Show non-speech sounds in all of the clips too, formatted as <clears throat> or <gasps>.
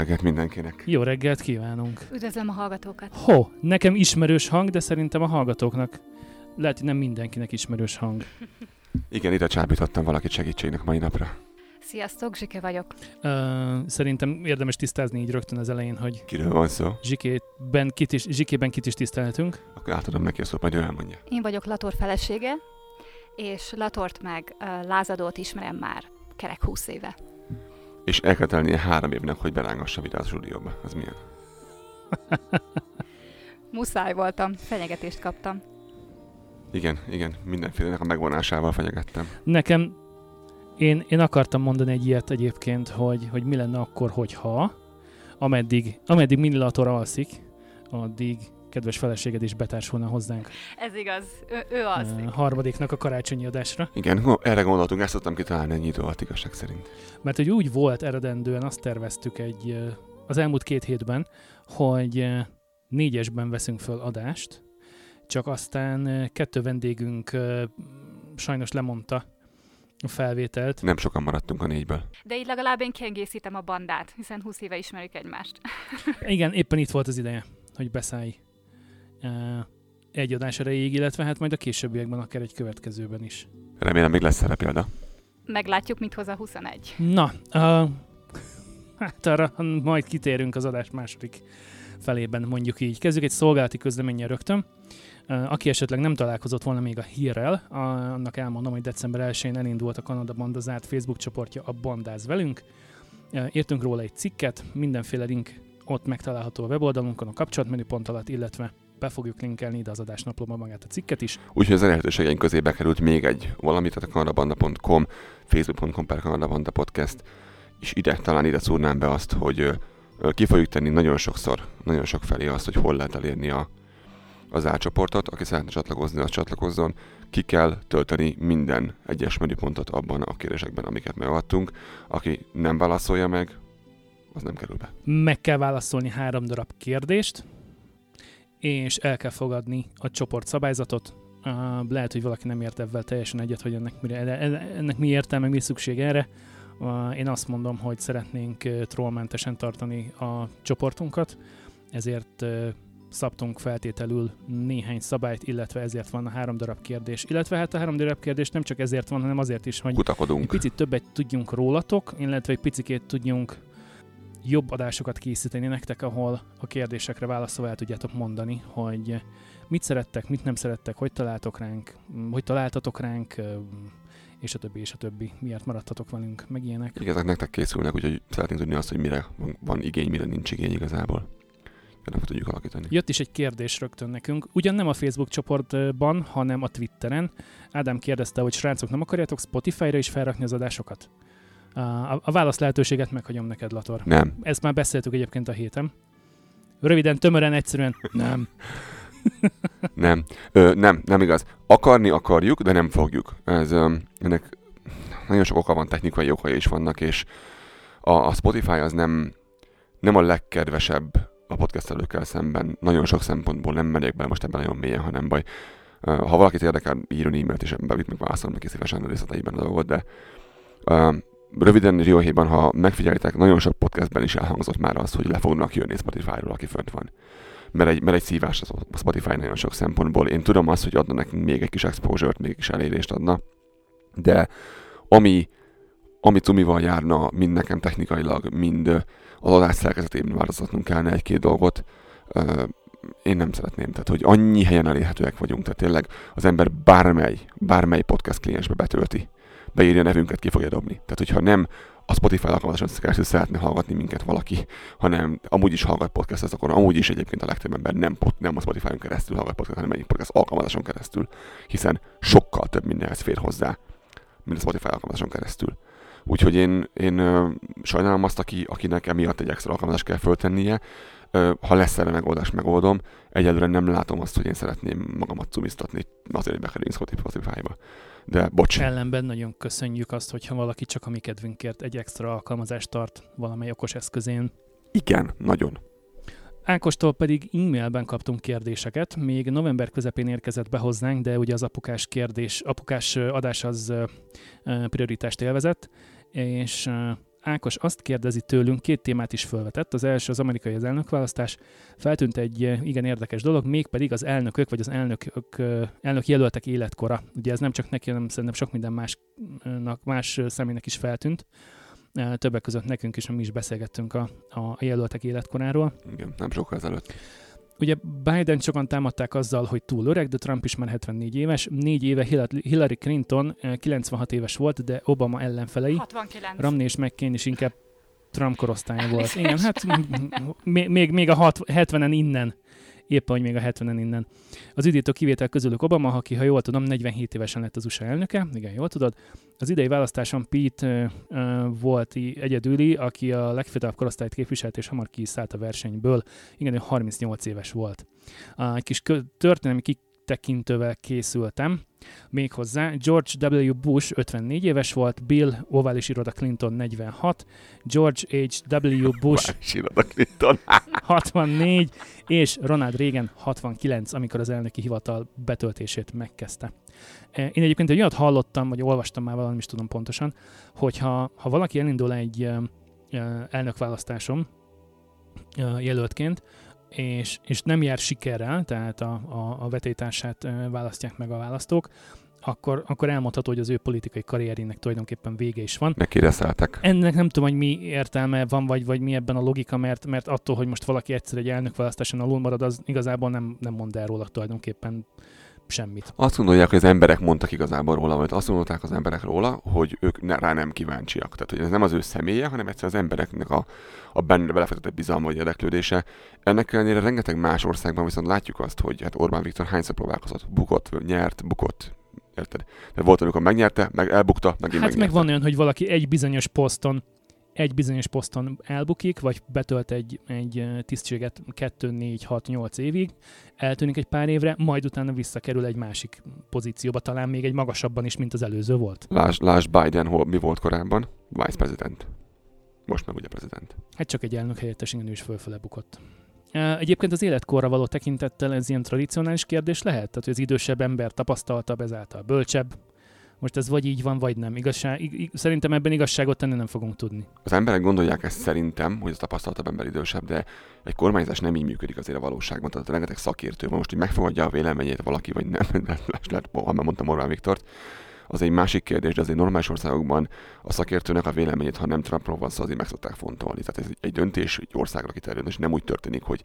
Jó reggelt mindenkinek. Jó reggelt kívánunk. Üdvözlöm a hallgatókat. Ho, nekem ismerős hang, de szerintem a hallgatóknak lehet, hogy nem mindenkinek ismerős hang. <laughs> Igen, ide csábítottam valakit segítségnek mai napra. Sziasztok, Zsike vagyok. Uh, szerintem érdemes tisztázni így rögtön az elején, hogy Kiről van szó? Zsikében kit is, Zsikében kit is tisztelhetünk. Akkor átadom neki a szót, majd ő elmondja. Én vagyok Lator felesége, és Latort meg uh, Lázadót ismerem már kerek 20 éve. És el kell tennie három évnek, hogy belángassa videót a stúdióba. Az milyen? <laughs> Muszáj voltam, fenyegetést kaptam. Igen, igen, mindenfélenek a megvonásával fenyegettem. Nekem, én, én akartam mondani egy ilyet egyébként, hogy, hogy mi lenne akkor, hogyha ameddig, ameddig Minilator alszik, addig kedves feleséged is betársulna hozzánk Ez igaz, ő, ő az. uh, harmadiknak a karácsonyi adásra. Igen, erre gondoltunk, ezt tudtam kitalálni ennyi idő alatt igazság szerint. Mert hogy úgy volt eredendően, azt terveztük egy, az elmúlt két hétben, hogy négyesben veszünk föl adást, csak aztán kettő vendégünk sajnos lemondta a felvételt. Nem sokan maradtunk a négyből. De így legalább én kiegészítem a bandát, hiszen 20 éve ismerjük egymást. Igen, éppen itt volt az ideje, hogy beszállj egy adás erejéig, illetve hát majd a későbbiekben, akár egy következőben is. Remélem még lesz szerepélda. Meglátjuk, mit hoz a 21. Na, uh, hát arra majd kitérünk az adás második felében, mondjuk így. Kezdjük egy szolgálati közleménnyel rögtön. Aki esetleg nem találkozott volna még a hírrel, annak elmondom, hogy december 1-én elindult a Kanada Banda zárt Facebook csoportja a Bandáz velünk. Írtunk róla egy cikket, mindenféle link ott megtalálható a weboldalunkon a kapcsolatmenüpont alatt, illetve be fogjuk linkelni ide az adásnaplóba magát a cikket is. Úgyhogy az elérhetőségeink közé bekerült még egy valamit, tehát a kanadabanda.com, facebook.com per kanadabanda podcast, és ide talán ide szúrnám be azt, hogy ki fogjuk tenni nagyon sokszor, nagyon sok felé azt, hogy hol lehet elérni a, az átcsoportot, aki szeretne csatlakozni, az csatlakozzon. Ki kell tölteni minden egyes menüpontot abban a kérdésekben, amiket megadtunk. Aki nem válaszolja meg, az nem kerül be. meg kell válaszolni három darab kérdést, és el kell fogadni a csoport szabályzatot. Uh, lehet, hogy valaki nem ért ebben teljesen egyet, hogy ennek, mire, ennek mi értelme, mi szükség erre. Uh, én azt mondom, hogy szeretnénk uh, trollmentesen tartani a csoportunkat, ezért uh, szabtunk feltételül néhány szabályt, illetve ezért van a három darab kérdés. Illetve hát a három darab kérdés nem csak ezért van, hanem azért is, hogy egy Kutakodunk. picit többet tudjunk rólatok, illetve egy picikét tudjunk jobb adásokat készíteni nektek, ahol a kérdésekre válaszolva el tudjátok mondani, hogy mit szerettek, mit nem szerettek, hogy találtok ránk, hogy találtatok ránk, és a többi, és a többi. Miért maradtatok velünk, meg ilyenek. Igen, ezek nektek készülnek, úgyhogy szeretnénk tudni azt, hogy mire van, van igény, mire nincs igény igazából. Ennek tudjuk alakítani. Jött is egy kérdés rögtön nekünk, ugyan nem a Facebook csoportban, hanem a Twitteren. Ádám kérdezte, hogy srácok, nem akarjátok Spotify-ra is felrakni az adásokat? A, válasz lehetőséget meghagyom neked, Lator. Nem. Ezt már beszéltük egyébként a héten. Röviden, tömören, egyszerűen nem. Nem, ö, nem, nem igaz. Akarni akarjuk, de nem fogjuk. Ez, ö, ennek nagyon sok oka van, technikai okai is vannak, és a, a Spotify az nem, nem a legkedvesebb a podcastelőkkel szemben. Nagyon sok szempontból nem megyek bele most ebben nagyon mélyen, hanem baj. Ö, ha valakit érdekel, írjon e-mailt, és ebben meg válaszolom neki szívesen a részleteiben a dolgot, de ö, röviden dióhéjban, ha megfigyelitek, nagyon sok podcastben is elhangzott már az, hogy le fognak jönni Spotify-ról, aki fönt van mert egy, mert egy szívás az a Spotify nagyon sok szempontból. Én tudom azt, hogy adna nekünk még egy kis exposure-t, még egy kis elérést adna, de ami, ami cumival járna, mind nekem technikailag, mind az adás szerkezetében változtatnunk kellene egy-két dolgot, én nem szeretném. Tehát, hogy annyi helyen elérhetőek vagyunk, tehát tényleg az ember bármely, bármely podcast kliensbe betölti, beírja a nevünket, ki fogja dobni. Tehát, hogyha nem a Spotify alkalmazáson keresztül szeretne hallgatni minket valaki, hanem amúgy is hallgat podcastet, akkor amúgy is egyébként a legtöbb ember nem, nem a Spotify-on keresztül hallgat podcast, hanem egyik podcast alkalmazáson keresztül, hiszen sokkal több mindenhez fér hozzá, mint a Spotify alkalmazáson keresztül. Úgyhogy én, én sajnálom azt, aki, akinek emiatt egy extra alkalmazást kell föltennie. Ha lesz erre megoldás, megoldom. Egyelőre nem látom azt, hogy én szeretném magamat cumiztatni azért, hogy bekerüljünk Spotify-ba. De bocs. Ellenben nagyon köszönjük azt, hogyha valaki csak a mi kedvünkért egy extra alkalmazást tart valamely okos eszközén. Igen, nagyon. Ákostól pedig e-mailben kaptunk kérdéseket, még november közepén érkezett be hozzánk, de ugye az apukás kérdés, apukás adás az prioritást élvezett, és Ákos azt kérdezi tőlünk, két témát is felvetett. Az első az amerikai az elnökválasztás. Feltűnt egy eh, igen érdekes dolog, mégpedig az elnökök, vagy az elnökök, eh, elnök jelöltek életkora. Ugye ez nem csak neki, hanem szerintem sok minden másnak, más személynek is feltűnt. Eh, Többek között nekünk is, mi is beszélgettünk a, a jelöltek életkoráról. Igen, nem sokkal ezelőtt. Ugye Biden sokan támadták azzal, hogy túl öreg, de Trump is már 74 éves. Négy éve Hillary- Clinton eh, 96 éves volt, de Obama ellenfelei. 69. Romney és McCain is inkább Trump korosztálya volt. Igen, hát még, még, a hat, 70-en innen. Éppen, hogy még a 70-en innen. Az idétől kivétel közülük Obama, aki, ha jól tudom, 47 évesen lett az USA elnöke. Igen, jól tudod. Az idei választáson Pete uh, uh, volt egyedüli, aki a legfiatalabb korosztályt képviselt, és hamar kiszállt a versenyből. Igen, ő 38 éves volt. Egy kis történelmi kitekintővel készültem. Méghozzá George W. Bush 54 éves volt, Bill ovális iroda Clinton 46, George H. W. Bush iroda Clinton. 64, és Ronald Reagan 69, amikor az elnöki hivatal betöltését megkezdte. Eh, Én egyébként egy olyat hallottam, vagy olvastam már valami, nem is tudom pontosan, hogy ha, ha valaki elindul egy elnökválasztáson eh, jelöltként, és, és nem jár sikerrel, tehát a, a, a vetétársát eh, választják meg a választók, akkor, akkor elmondható, hogy az ő politikai karrierének tulajdonképpen vége is van. Megkérdezteltek. Ennek nem tudom, hogy mi értelme van, vagy, vagy mi ebben a logika, mert, mert attól, hogy most valaki egyszer egy elnökválasztáson alul marad, az igazából nem, nem mond el róla tulajdonképpen semmit. Azt gondolják, hogy az emberek mondtak igazából róla, vagy azt gondolták az emberek róla, hogy ők ne, rá nem kíváncsiak. Tehát, hogy ez nem az ő személye, hanem egyszer az embereknek a, a benne belefektetett bizalma vagy érdeklődése. Ennek ellenére rengeteg más országban viszont látjuk azt, hogy hát Orbán Viktor hányszor próbálkozott, bukott, nyert, bukott, érted? De volt, amikor megnyerte, meg elbukta, Hát meg megnyerte. van olyan, hogy valaki egy bizonyos poszton egy bizonyos poszton elbukik, vagy betölt egy, egy tisztséget 2, 4, 6, 8 évig, eltűnik egy pár évre, majd utána visszakerül egy másik pozícióba, talán még egy magasabban is, mint az előző volt. Lásd, lásd Biden, hol, mi volt korábban? Vice President. Most meg ugye prezident. Hát csak egy elnök helyettes, igen, ő is fölfele bukott. Egyébként az életkorra való tekintettel ez ilyen tradicionális kérdés lehet? Tehát, hogy az idősebb ember tapasztaltabb, ezáltal bölcsebb. Most ez vagy így van, vagy nem. Igazság, ig- szerintem ebben igazságot tenni nem fogunk tudni. Az emberek gondolják ezt szerintem, hogy az tapasztaltabb ember idősebb, de egy kormányzás nem így működik azért a valóságban. Tehát rengeteg szakértő van most, hogy megfogadja a véleményét valaki, vagy nem. <laughs> Lásd, lehet, ha már mondtam Orbán Viktort, az egy másik kérdés, de azért normális országokban a szakértőnek a véleményét, ha nem Trumpról van szó, azért meg szokták fontolni. Tehát ez egy döntés, egy országra kiterjedő, és nem úgy történik, hogy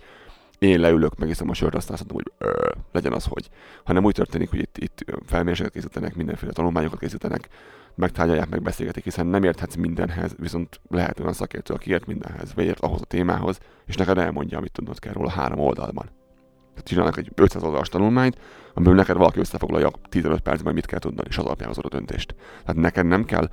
én leülök, megiszom a sört, aztán azt mondom, hogy ö, legyen az, hogy. Hanem úgy történik, hogy itt, itt felméréseket készítenek, mindenféle tanulmányokat készítenek, megtárgyalják, megbeszélgetik, hiszen nem érthetsz mindenhez, viszont lehet olyan szakértő, aki ért mindenhez, vagy ért ahhoz a témához, és neked elmondja, amit tudnod kell róla három oldalban. Tehát csinálnak egy 500 oldalas tanulmányt, amiből neked valaki összefoglalja 15 percben, mit kell tudnod, és az alapján hozod a döntést. Tehát neked nem kell,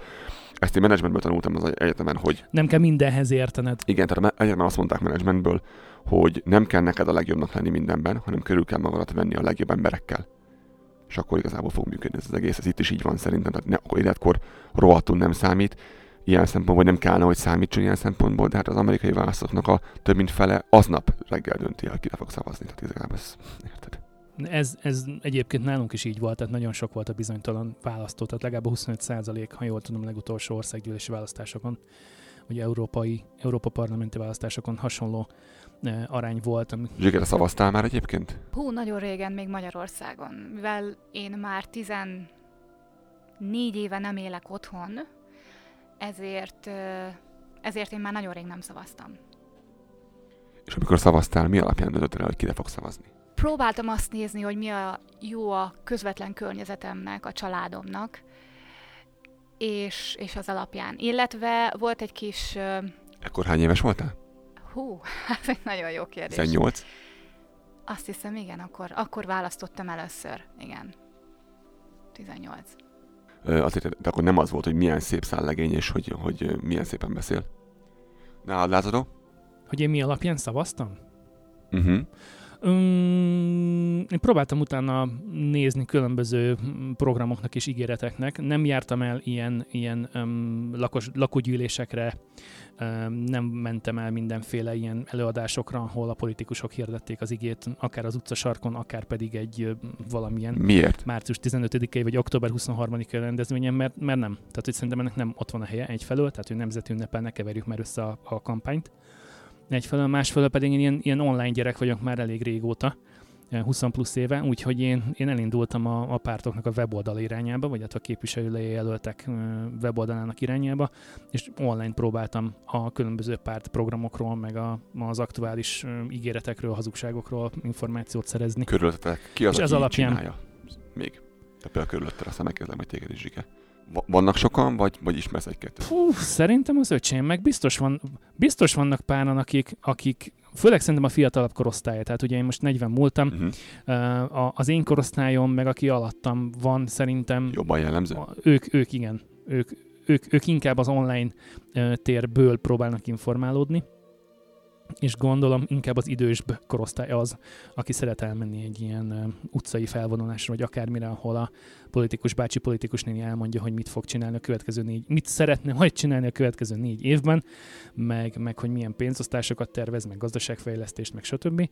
ezt én menedzsmentből tanultam az egyetemen, hogy Nem kell mindenhez értened. igen, tehát egyetemen azt mondták menedzsmentből, hogy nem kell neked a legjobbnak lenni mindenben, hanem körül kell magadat venni a legjobb emberekkel. És akkor igazából fog működni ez az egész. Ez itt is így van szerintem. Tehát ne, akkor életkor rohadtul nem számít. Ilyen szempontból, vagy nem kellene, hogy számítson ilyen szempontból, de hát az amerikai választóknak a több mint fele aznap reggel dönti el, kire fog szavazni. Tehát igazából ez, érted? Ez, ez egyébként nálunk is így volt, tehát nagyon sok volt a bizonytalan választó, tehát legalább 25 százalék, ha jól tudom, a legutolsó országgyűlési választásokon, vagy európai, Európa parlamenti választásokon hasonló arány volt, ami Zsigere szavaztál már egyébként? Hú, nagyon régen még Magyarországon, mivel én már 14 éve nem élek otthon, ezért, ezért én már nagyon rég nem szavaztam. És amikor szavaztál, mi alapján döntöttél el, hogy kire fog szavazni? Próbáltam azt nézni, hogy mi a jó a közvetlen környezetemnek, a családomnak, és, és az alapján. Illetve volt egy kis... Ekkor hány éves voltál? Hú, ez <laughs> egy nagyon jó kérdés. 18? Azt hiszem, igen, akkor, akkor választottam először. Igen. 18. Ö, azért, de akkor nem az volt, hogy milyen szép szállegény, és hogy, hogy milyen szépen beszél. Nálad Lázadó? hogy én mi alapján szavaztam? Uh-huh. Um, én próbáltam utána nézni különböző programoknak és ígéreteknek. Nem jártam el ilyen, ilyen um, lakos, lakógyűlésekre, um, nem mentem el mindenféle ilyen előadásokra, ahol a politikusok hirdették az igét, akár az utcasarkon, akár pedig egy uh, valamilyen Miért? március 15-i vagy október 23-i rendezvényen, mert, mert nem. Tehát, hogy szerintem ennek nem ott van a helye egyfelől, tehát, hogy nemzeti ünnepel ne keverjük már össze a, a kampányt egyfelől, másfelől pedig én ilyen, ilyen online gyerek vagyok már elég régóta, 20 plusz éve, úgyhogy én, én elindultam a, a pártoknak a weboldal irányába, vagy hát a képviselői jelöltek weboldalának irányába, és online próbáltam a különböző pártprogramokról, meg a, az aktuális ígéretekről, hazugságokról információt szerezni. Körülöttetek ki az, és ez alapján... csinálja? Még. Te például körülötted, aztán megkezdem, hogy téged is zsike. Vannak sokan, vagy, vagy ismersz egy-kettőt? Hú, szerintem az öcsém, meg biztos, van, biztos vannak páran, akik, akik főleg szerintem a fiatalabb korosztály, tehát ugye én most 40 múltam, uh-huh. az én korosztályom, meg aki alattam van, szerintem... Jobban jellemző? Ők, ők igen, ők, ők, ők inkább az online térből próbálnak informálódni és gondolom inkább az idős korosztály az, aki szeret elmenni egy ilyen utcai felvonulásra, vagy akármire, ahol a politikus bácsi, politikus néni elmondja, hogy mit fog csinálni a következő négy, mit szeretne majd csinálni a következő négy évben, meg, meg hogy milyen pénzosztásokat tervez, meg gazdaságfejlesztést, meg stb.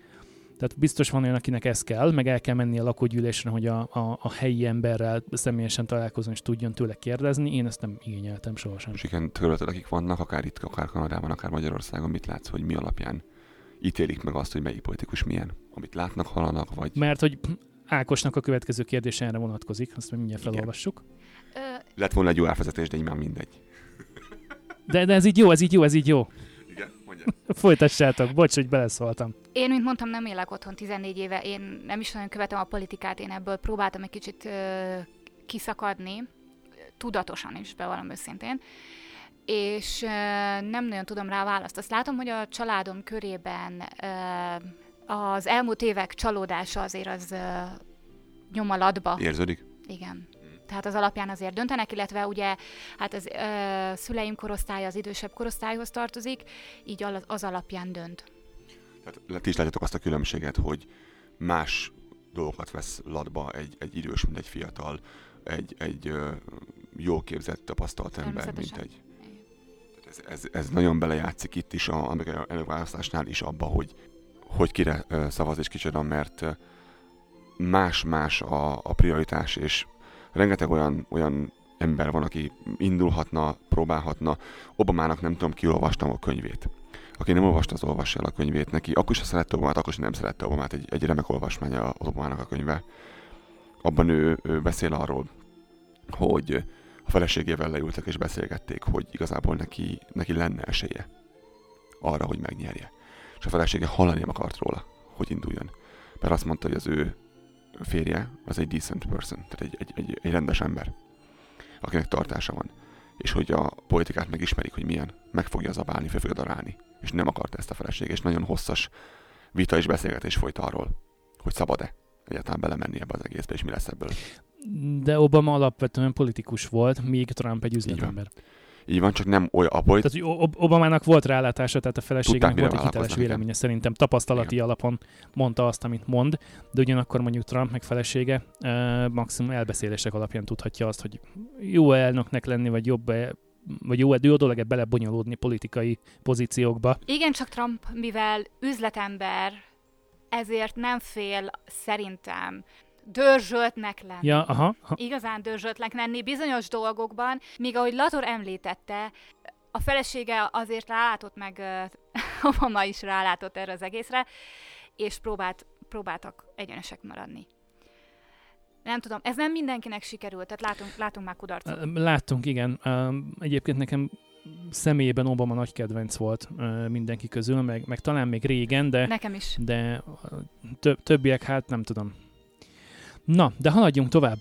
Tehát biztos van olyan, akinek ez kell, meg el kell menni a lakógyűlésre, hogy a, a, a helyi emberrel személyesen találkozni és tudjon tőle kérdezni. Én ezt nem igényeltem sohasem. És igen, törölted, akik vannak, akár itt, akár Kanadában, akár Magyarországon, mit látsz, hogy mi alapján ítélik meg azt, hogy melyik politikus milyen? Amit látnak, hallanak, vagy... Mert hogy Ákosnak a következő kérdése erre vonatkozik, azt mindjárt felolvassuk. Lett volna egy jó elvezetés, de így már mindegy. De, de ez így jó, ez így jó, ez így jó. Mondja. <laughs> Folytassátok, bocs, hogy beleszóltam. Én, mint mondtam, nem élek otthon 14 éve, én nem is nagyon követem a politikát, én ebből próbáltam egy kicsit ö, kiszakadni, tudatosan is, bevallom őszintén, és ö, nem nagyon tudom rá választ. Azt látom, hogy a családom körében ö, az elmúlt évek csalódása azért az ö, nyomalatba. Érződik? Igen tehát az alapján azért döntenek, illetve ugye hát az ö, szüleim korosztálya az idősebb korosztályhoz tartozik, így az alapján dönt. Tehát ti is látjátok azt a különbséget, hogy más dolgokat vesz latba egy, egy idős, mint egy fiatal, egy, egy ö, jó képzett, tapasztalt ember, mint egy... Ez, ez, ez nagyon belejátszik itt is, a, a előválasztásnál is abba, hogy, hogy kire szavaz és kicsoda, mert más-más a, a prioritás, és rengeteg olyan, olyan ember van, aki indulhatna, próbálhatna. Obamának nem tudom, kiolvastam a könyvét. Aki nem olvasta, az olvassa el a könyvét neki. Akkor is szerette Obamát, akkor is nem szerette Obamát. Egy, egy remek olvasmánya az Obamának a könyve. Abban ő, ő beszél arról, hogy a feleségével leültek és beszélgették, hogy igazából neki, neki lenne esélye arra, hogy megnyerje. És a felesége hallani nem akart róla, hogy induljon. Mert azt mondta, hogy az ő férje az egy decent person, tehát egy, egy, egy, egy rendes ember, akinek tartása van. És hogy a politikát megismerik, hogy milyen, meg fogja zabálni, fel fogja darálni. És nem akarta ezt a feleség, és nagyon hosszas vita és beszélgetés folyt arról, hogy szabad-e egyáltalán belemenni ebbe az egészbe, és mi lesz ebből. De Obama alapvetően politikus volt, míg Trump egy üzletember. Így van, csak nem olyan a polit... Tehát, hogy Obamának volt rálátása, tehát a feleségnek volt egy hiteles véleménye, igen. szerintem tapasztalati igen. alapon mondta azt, amit mond, de ugyanakkor mondjuk Trump meg felesége uh, maximum elbeszélések alapján tudhatja azt, hogy jó elnöknek lenni, vagy jobb -e, vagy jó, jó dolog-e belebonyolódni politikai pozíciókba. Igen, csak Trump, mivel üzletember, ezért nem fél szerintem dörzsöltnek lenni. Ja, aha, aha. Igazán dörzsöltnek lenni bizonyos dolgokban, míg ahogy Lator említette, a felesége azért rálátott, meg <laughs> Obama is rálátott erre az egészre, és próbált, próbáltak egyenesek maradni. Nem tudom, ez nem mindenkinek sikerült, tehát látunk, látunk már kudarcot. Láttunk, igen. Egyébként nekem személyében Obama nagy kedvenc volt mindenki közül, meg, meg talán még régen, de... Nekem is. De több, többiek, hát nem tudom. Na, de haladjunk tovább.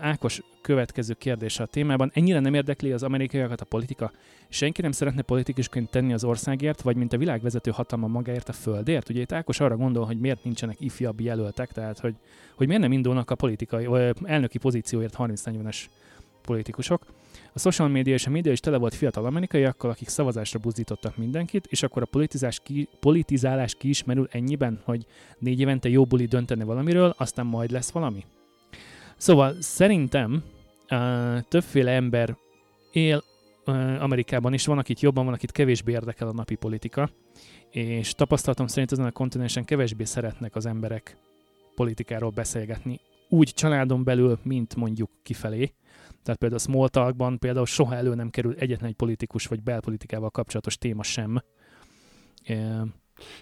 Ákos következő kérdése a témában. Ennyire nem érdekli az amerikaiakat a politika? Senki nem szeretne politikusként tenni az országért, vagy mint a világvezető hatalma magáért a földért? Ugye itt Ákos arra gondol, hogy miért nincsenek ifjabb jelöltek, tehát hogy, hogy miért nem indulnak a politikai, elnöki pozícióért 30-40-es politikusok. A social média és a média is tele volt fiatal amerikaiakkal, akik szavazásra buzdítottak mindenkit, és akkor a politizás ki, politizálás kiismerül ennyiben, hogy négy évente jó buli döntene valamiről, aztán majd lesz valami. Szóval szerintem uh, többféle ember él uh, Amerikában is, van, akit jobban, van, akit kevésbé érdekel a napi politika, és tapasztalatom szerint ezen a kontinensen kevésbé szeretnek az emberek politikáról beszélgetni, úgy családon belül, mint mondjuk kifelé. Tehát például a Small Talkban például soha elő nem kerül egyetlen egy politikus vagy belpolitikával kapcsolatos téma sem.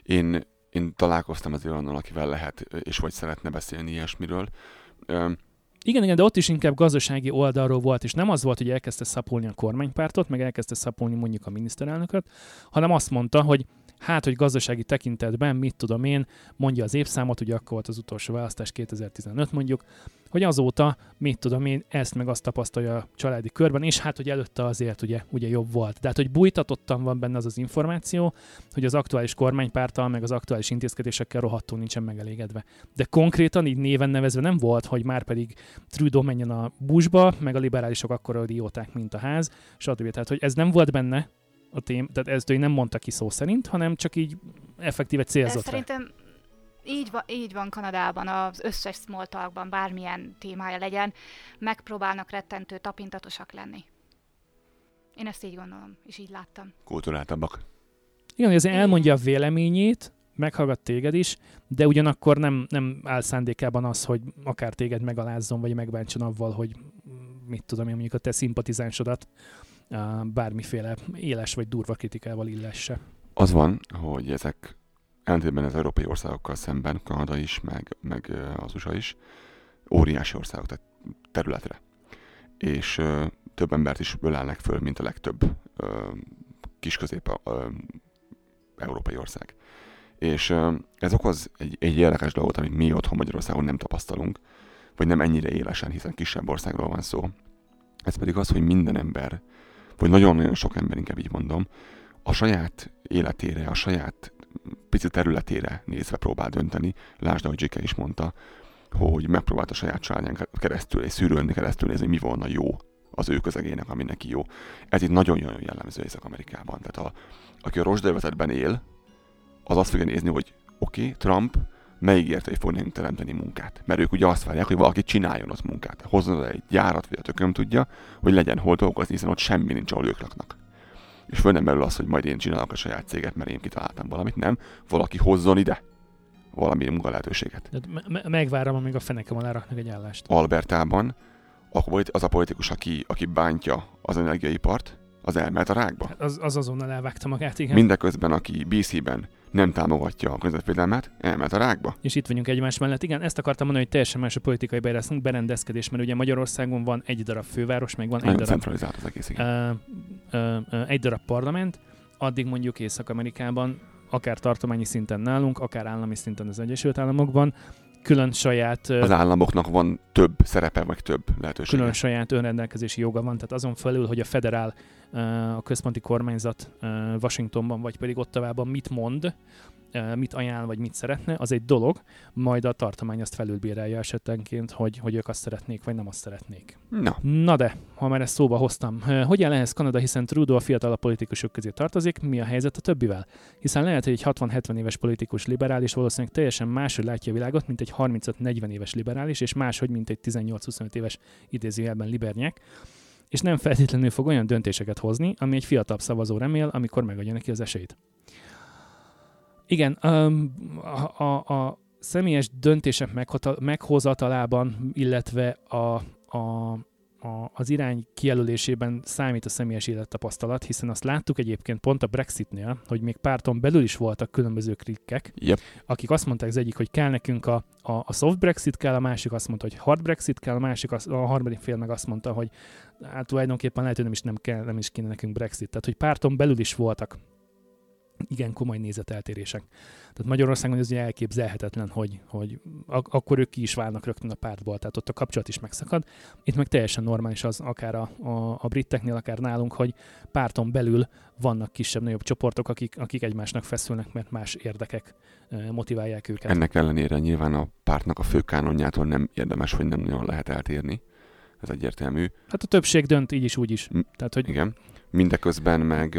Én, én találkoztam azért onnal, akivel lehet és vagy szeretne beszélni ilyesmiről. Igen, igen, de ott is inkább gazdasági oldalról volt, és nem az volt, hogy elkezdte szapolni a kormánypártot, meg elkezdte szapolni mondjuk a miniszterelnököt, hanem azt mondta, hogy hát, hogy gazdasági tekintetben, mit tudom én, mondja az évszámot, ugye akkor volt az utolsó választás 2015 mondjuk, hogy azóta, mit tudom én, ezt meg azt tapasztalja a családi körben, és hát, hogy előtte azért ugye, ugye jobb volt. Tehát, hogy bújtatottan van benne az az információ, hogy az aktuális kormánypártal, meg az aktuális intézkedésekkel rohadtul nincsen megelégedve. De konkrétan így néven nevezve nem volt, hogy már pedig Trudeau menjen a buszba, meg a liberálisok akkor a idióták, mint a ház, stb. Tehát, hogy ez nem volt benne, a tém, tehát ezt ő nem mondta ki szó szerint, hanem csak így effektíve célzott Ez Szerintem így van, így van Kanadában, az összes small talkban, bármilyen témája legyen, megpróbálnak rettentő tapintatosak lenni. Én ezt így gondolom, és így láttam. Kulturáltabbak. Igen, azért elmondja a véleményét, meghallgat téged is, de ugyanakkor nem, nem áll szándékában az, hogy akár téged megalázzon, vagy megbántson avval, hogy mit tudom én, mondjuk a te szimpatizánsodat bármiféle éles vagy durva kritikával illesse. Az van, hogy ezek ellentétben az európai országokkal szemben, Kanada is, meg, meg az USA is, óriási országok, tehát területre. És ö, több embert is ölelnek föl, mint a legtöbb ö, kisközép európai ország. És ö, ez okoz egy, egy érdekes dolgot, amit mi otthon Magyarországon nem tapasztalunk, vagy nem ennyire élesen, hiszen kisebb országról van szó. Ez pedig az, hogy minden ember vagy nagyon-nagyon sok ember, inkább így mondom, a saját életére, a saját pici területére nézve próbál dönteni. Lásd, ahogy J.K. is mondta, hogy megpróbált a saját családján keresztül és szűrőn keresztül nézni, mi volna jó az ő közegének, ami neki jó. Ez itt nagyon-nagyon jellemző Észak-Amerikában. Tehát a, aki a rosdövezetben él, az azt fogja nézni, hogy oké, okay, Trump megígérte, hogy fog nekünk teremteni munkát. Mert ők ugye azt várják, hogy valaki csináljon ott munkát. Hozzon egy gyárat, vagy a tököm tudja, hogy legyen hol dolgozni, hiszen ott semmi nincs, ahol ők laknak. És föl nem belül az, hogy majd én csinálok a saját céget, mert én kitaláltam valamit, nem. Valaki hozzon ide valami munka lehetőséget. Me- megvárom, amíg a fenekem alá raknak egy állást. Albertában az a politikus, aki, aki bántja az energiaipart, az elment a rákba. Hát az, az azonnal elvágta magát, igen. Mindeközben, aki BC-ben nem támogatja a környezetvédelmet, elment a rákba. És itt vagyunk egymás mellett. Igen, ezt akartam mondani, hogy teljesen más a politikai berendezkedés, mert ugye Magyarországon van egy darab főváros, meg van egy darab... centralizált az egész, igen. Uh, uh, uh, egy darab parlament, addig mondjuk Észak-Amerikában akár tartományi szinten nálunk, akár állami szinten az Egyesült Államokban, külön saját... Az államoknak van több szerepe, vagy több lehetősége. Külön saját önrendelkezési joga van, tehát azon felül, hogy a federál, a központi kormányzat Washingtonban, vagy pedig Ottavában mit mond, mit ajánl, vagy mit szeretne, az egy dolog, majd a tartomány azt felülbírálja esetenként, hogy, hogy ők azt szeretnék, vagy nem azt szeretnék. Na. Na de, ha már ezt szóba hoztam, hogyan lehet Kanada, hiszen Trudeau a fiatal politikusok közé tartozik, mi a helyzet a többivel? Hiszen lehet, hogy egy 60-70 éves politikus liberális valószínűleg teljesen máshogy látja a világot, mint egy 35-40 éves liberális, és máshogy, mint egy 18-25 éves idézőjelben libernyek és nem feltétlenül fog olyan döntéseket hozni, ami egy fiatal szavazó remél, amikor megadja neki az esélyt. Igen, a, a, a személyes döntések meghozatalában, illetve a, a, a, az irány kijelölésében számít a személyes élettapasztalat, hiszen azt láttuk egyébként pont a Brexitnél, hogy még párton belül is voltak különböző klikkek, yep. akik azt mondták az egyik, hogy kell nekünk a, a, a soft Brexit kell, a másik azt mondta, hogy hard Brexit kell, a másik az, a harmadik fél meg azt mondta, hogy hát tulajdonképpen lehet, hogy nem is, nem kell, nem is kéne nekünk Brexit. Tehát, hogy párton belül is voltak igen komoly nézeteltérések. Tehát Magyarországon ez ugye elképzelhetetlen, hogy, hogy ak- akkor ők ki is válnak rögtön a pártból, tehát ott a kapcsolat is megszakad. Itt meg teljesen normális az, akár a, a, a briteknél, akár nálunk, hogy párton belül vannak kisebb-nagyobb csoportok, akik, akik egymásnak feszülnek, mert más érdekek motiválják őket. Ennek ellenére nyilván a pártnak a fő kánonjától nem érdemes, hogy nem nagyon lehet eltérni ez egyértelmű. Hát a többség dönt így is, úgy is. Tehát, hogy Igen. Mindeközben meg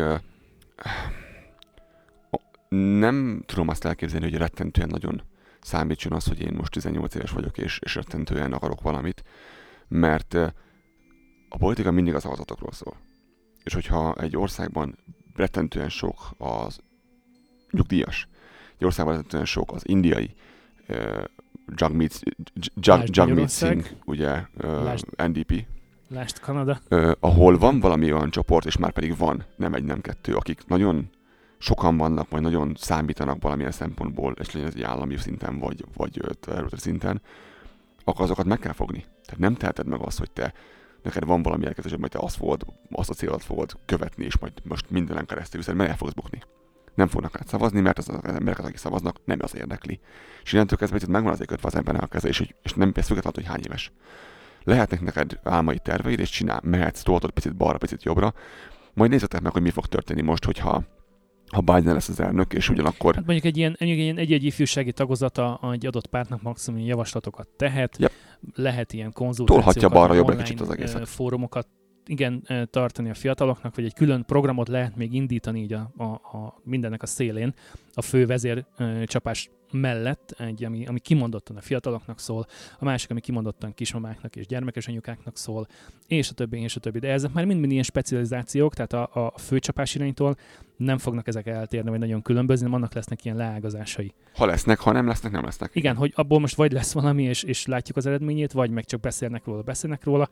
nem tudom azt elképzelni, hogy rettentően nagyon számítson az, hogy én most 18 éves vagyok, és, és rettentően akarok valamit, mert a politika mindig az szavazatokról szól. És hogyha egy országban rettentően sok az nyugdíjas, egy országban rettentően sok az indiai, uh, Jagmeet, Jag, Lásd Jagmeet. Singh, ugye, uh, Lásd- NDP, lást Kanada. uh, ahol van valami olyan csoport, és már pedig van, nem egy, nem kettő, akik nagyon sokan vannak, majd nagyon számítanak valamilyen szempontból, és legyen ez egy állami szinten, vagy, vagy területi szinten, akkor azokat meg kell fogni. Tehát nem teheted meg azt, hogy te neked van valami elkezdés, majd te azt fogod, azt a célt fogod követni, és majd most mindenen keresztül viszed, mert el fogsz bukni. Nem fognak át szavazni, mert az, az emberek, akik szavaznak, nem az érdekli. És innentől kezdve megvan azért kötve az embernek a keze, és, hogy, és nem függetlenül, hogy hány éves. Lehetnek neked álmai terveid, és csinál, mehetsz, toltod picit balra, picit jobbra, majd nézzetek meg, hogy mi fog történni most, hogyha ha Biden lesz az elnök, és ugyanakkor Hát mondjuk egy ilyen, mondjuk egy ilyen egy-egy ifjúsági tagozata egy adott pártnak maximum javaslatokat tehet, Yep. lehet ilyen konzultációkat, Tolhatja balra jobbra kicsit az egészet. fórumokat igen, tartani a fiataloknak, vagy egy külön programot lehet még indítani így a, a, a mindennek a szélén, a fő vezér csapás mellett, egy, ami, ami kimondottan a fiataloknak szól, a másik, ami kimondottan kismamáknak és gyermekes anyukáknak szól, és a többi, és a többi. De ezek már mind-mind ilyen specializációk, tehát a, a főcsapás iránytól nem fognak ezek eltérni, vagy nagyon különbözni, hanem annak lesznek ilyen leágazásai. ha lesznek, ha nem lesznek, nem lesznek. Igen, hogy abból most vagy lesz valami, és, és látjuk az eredményét, vagy meg csak beszélnek róla, beszélnek róla,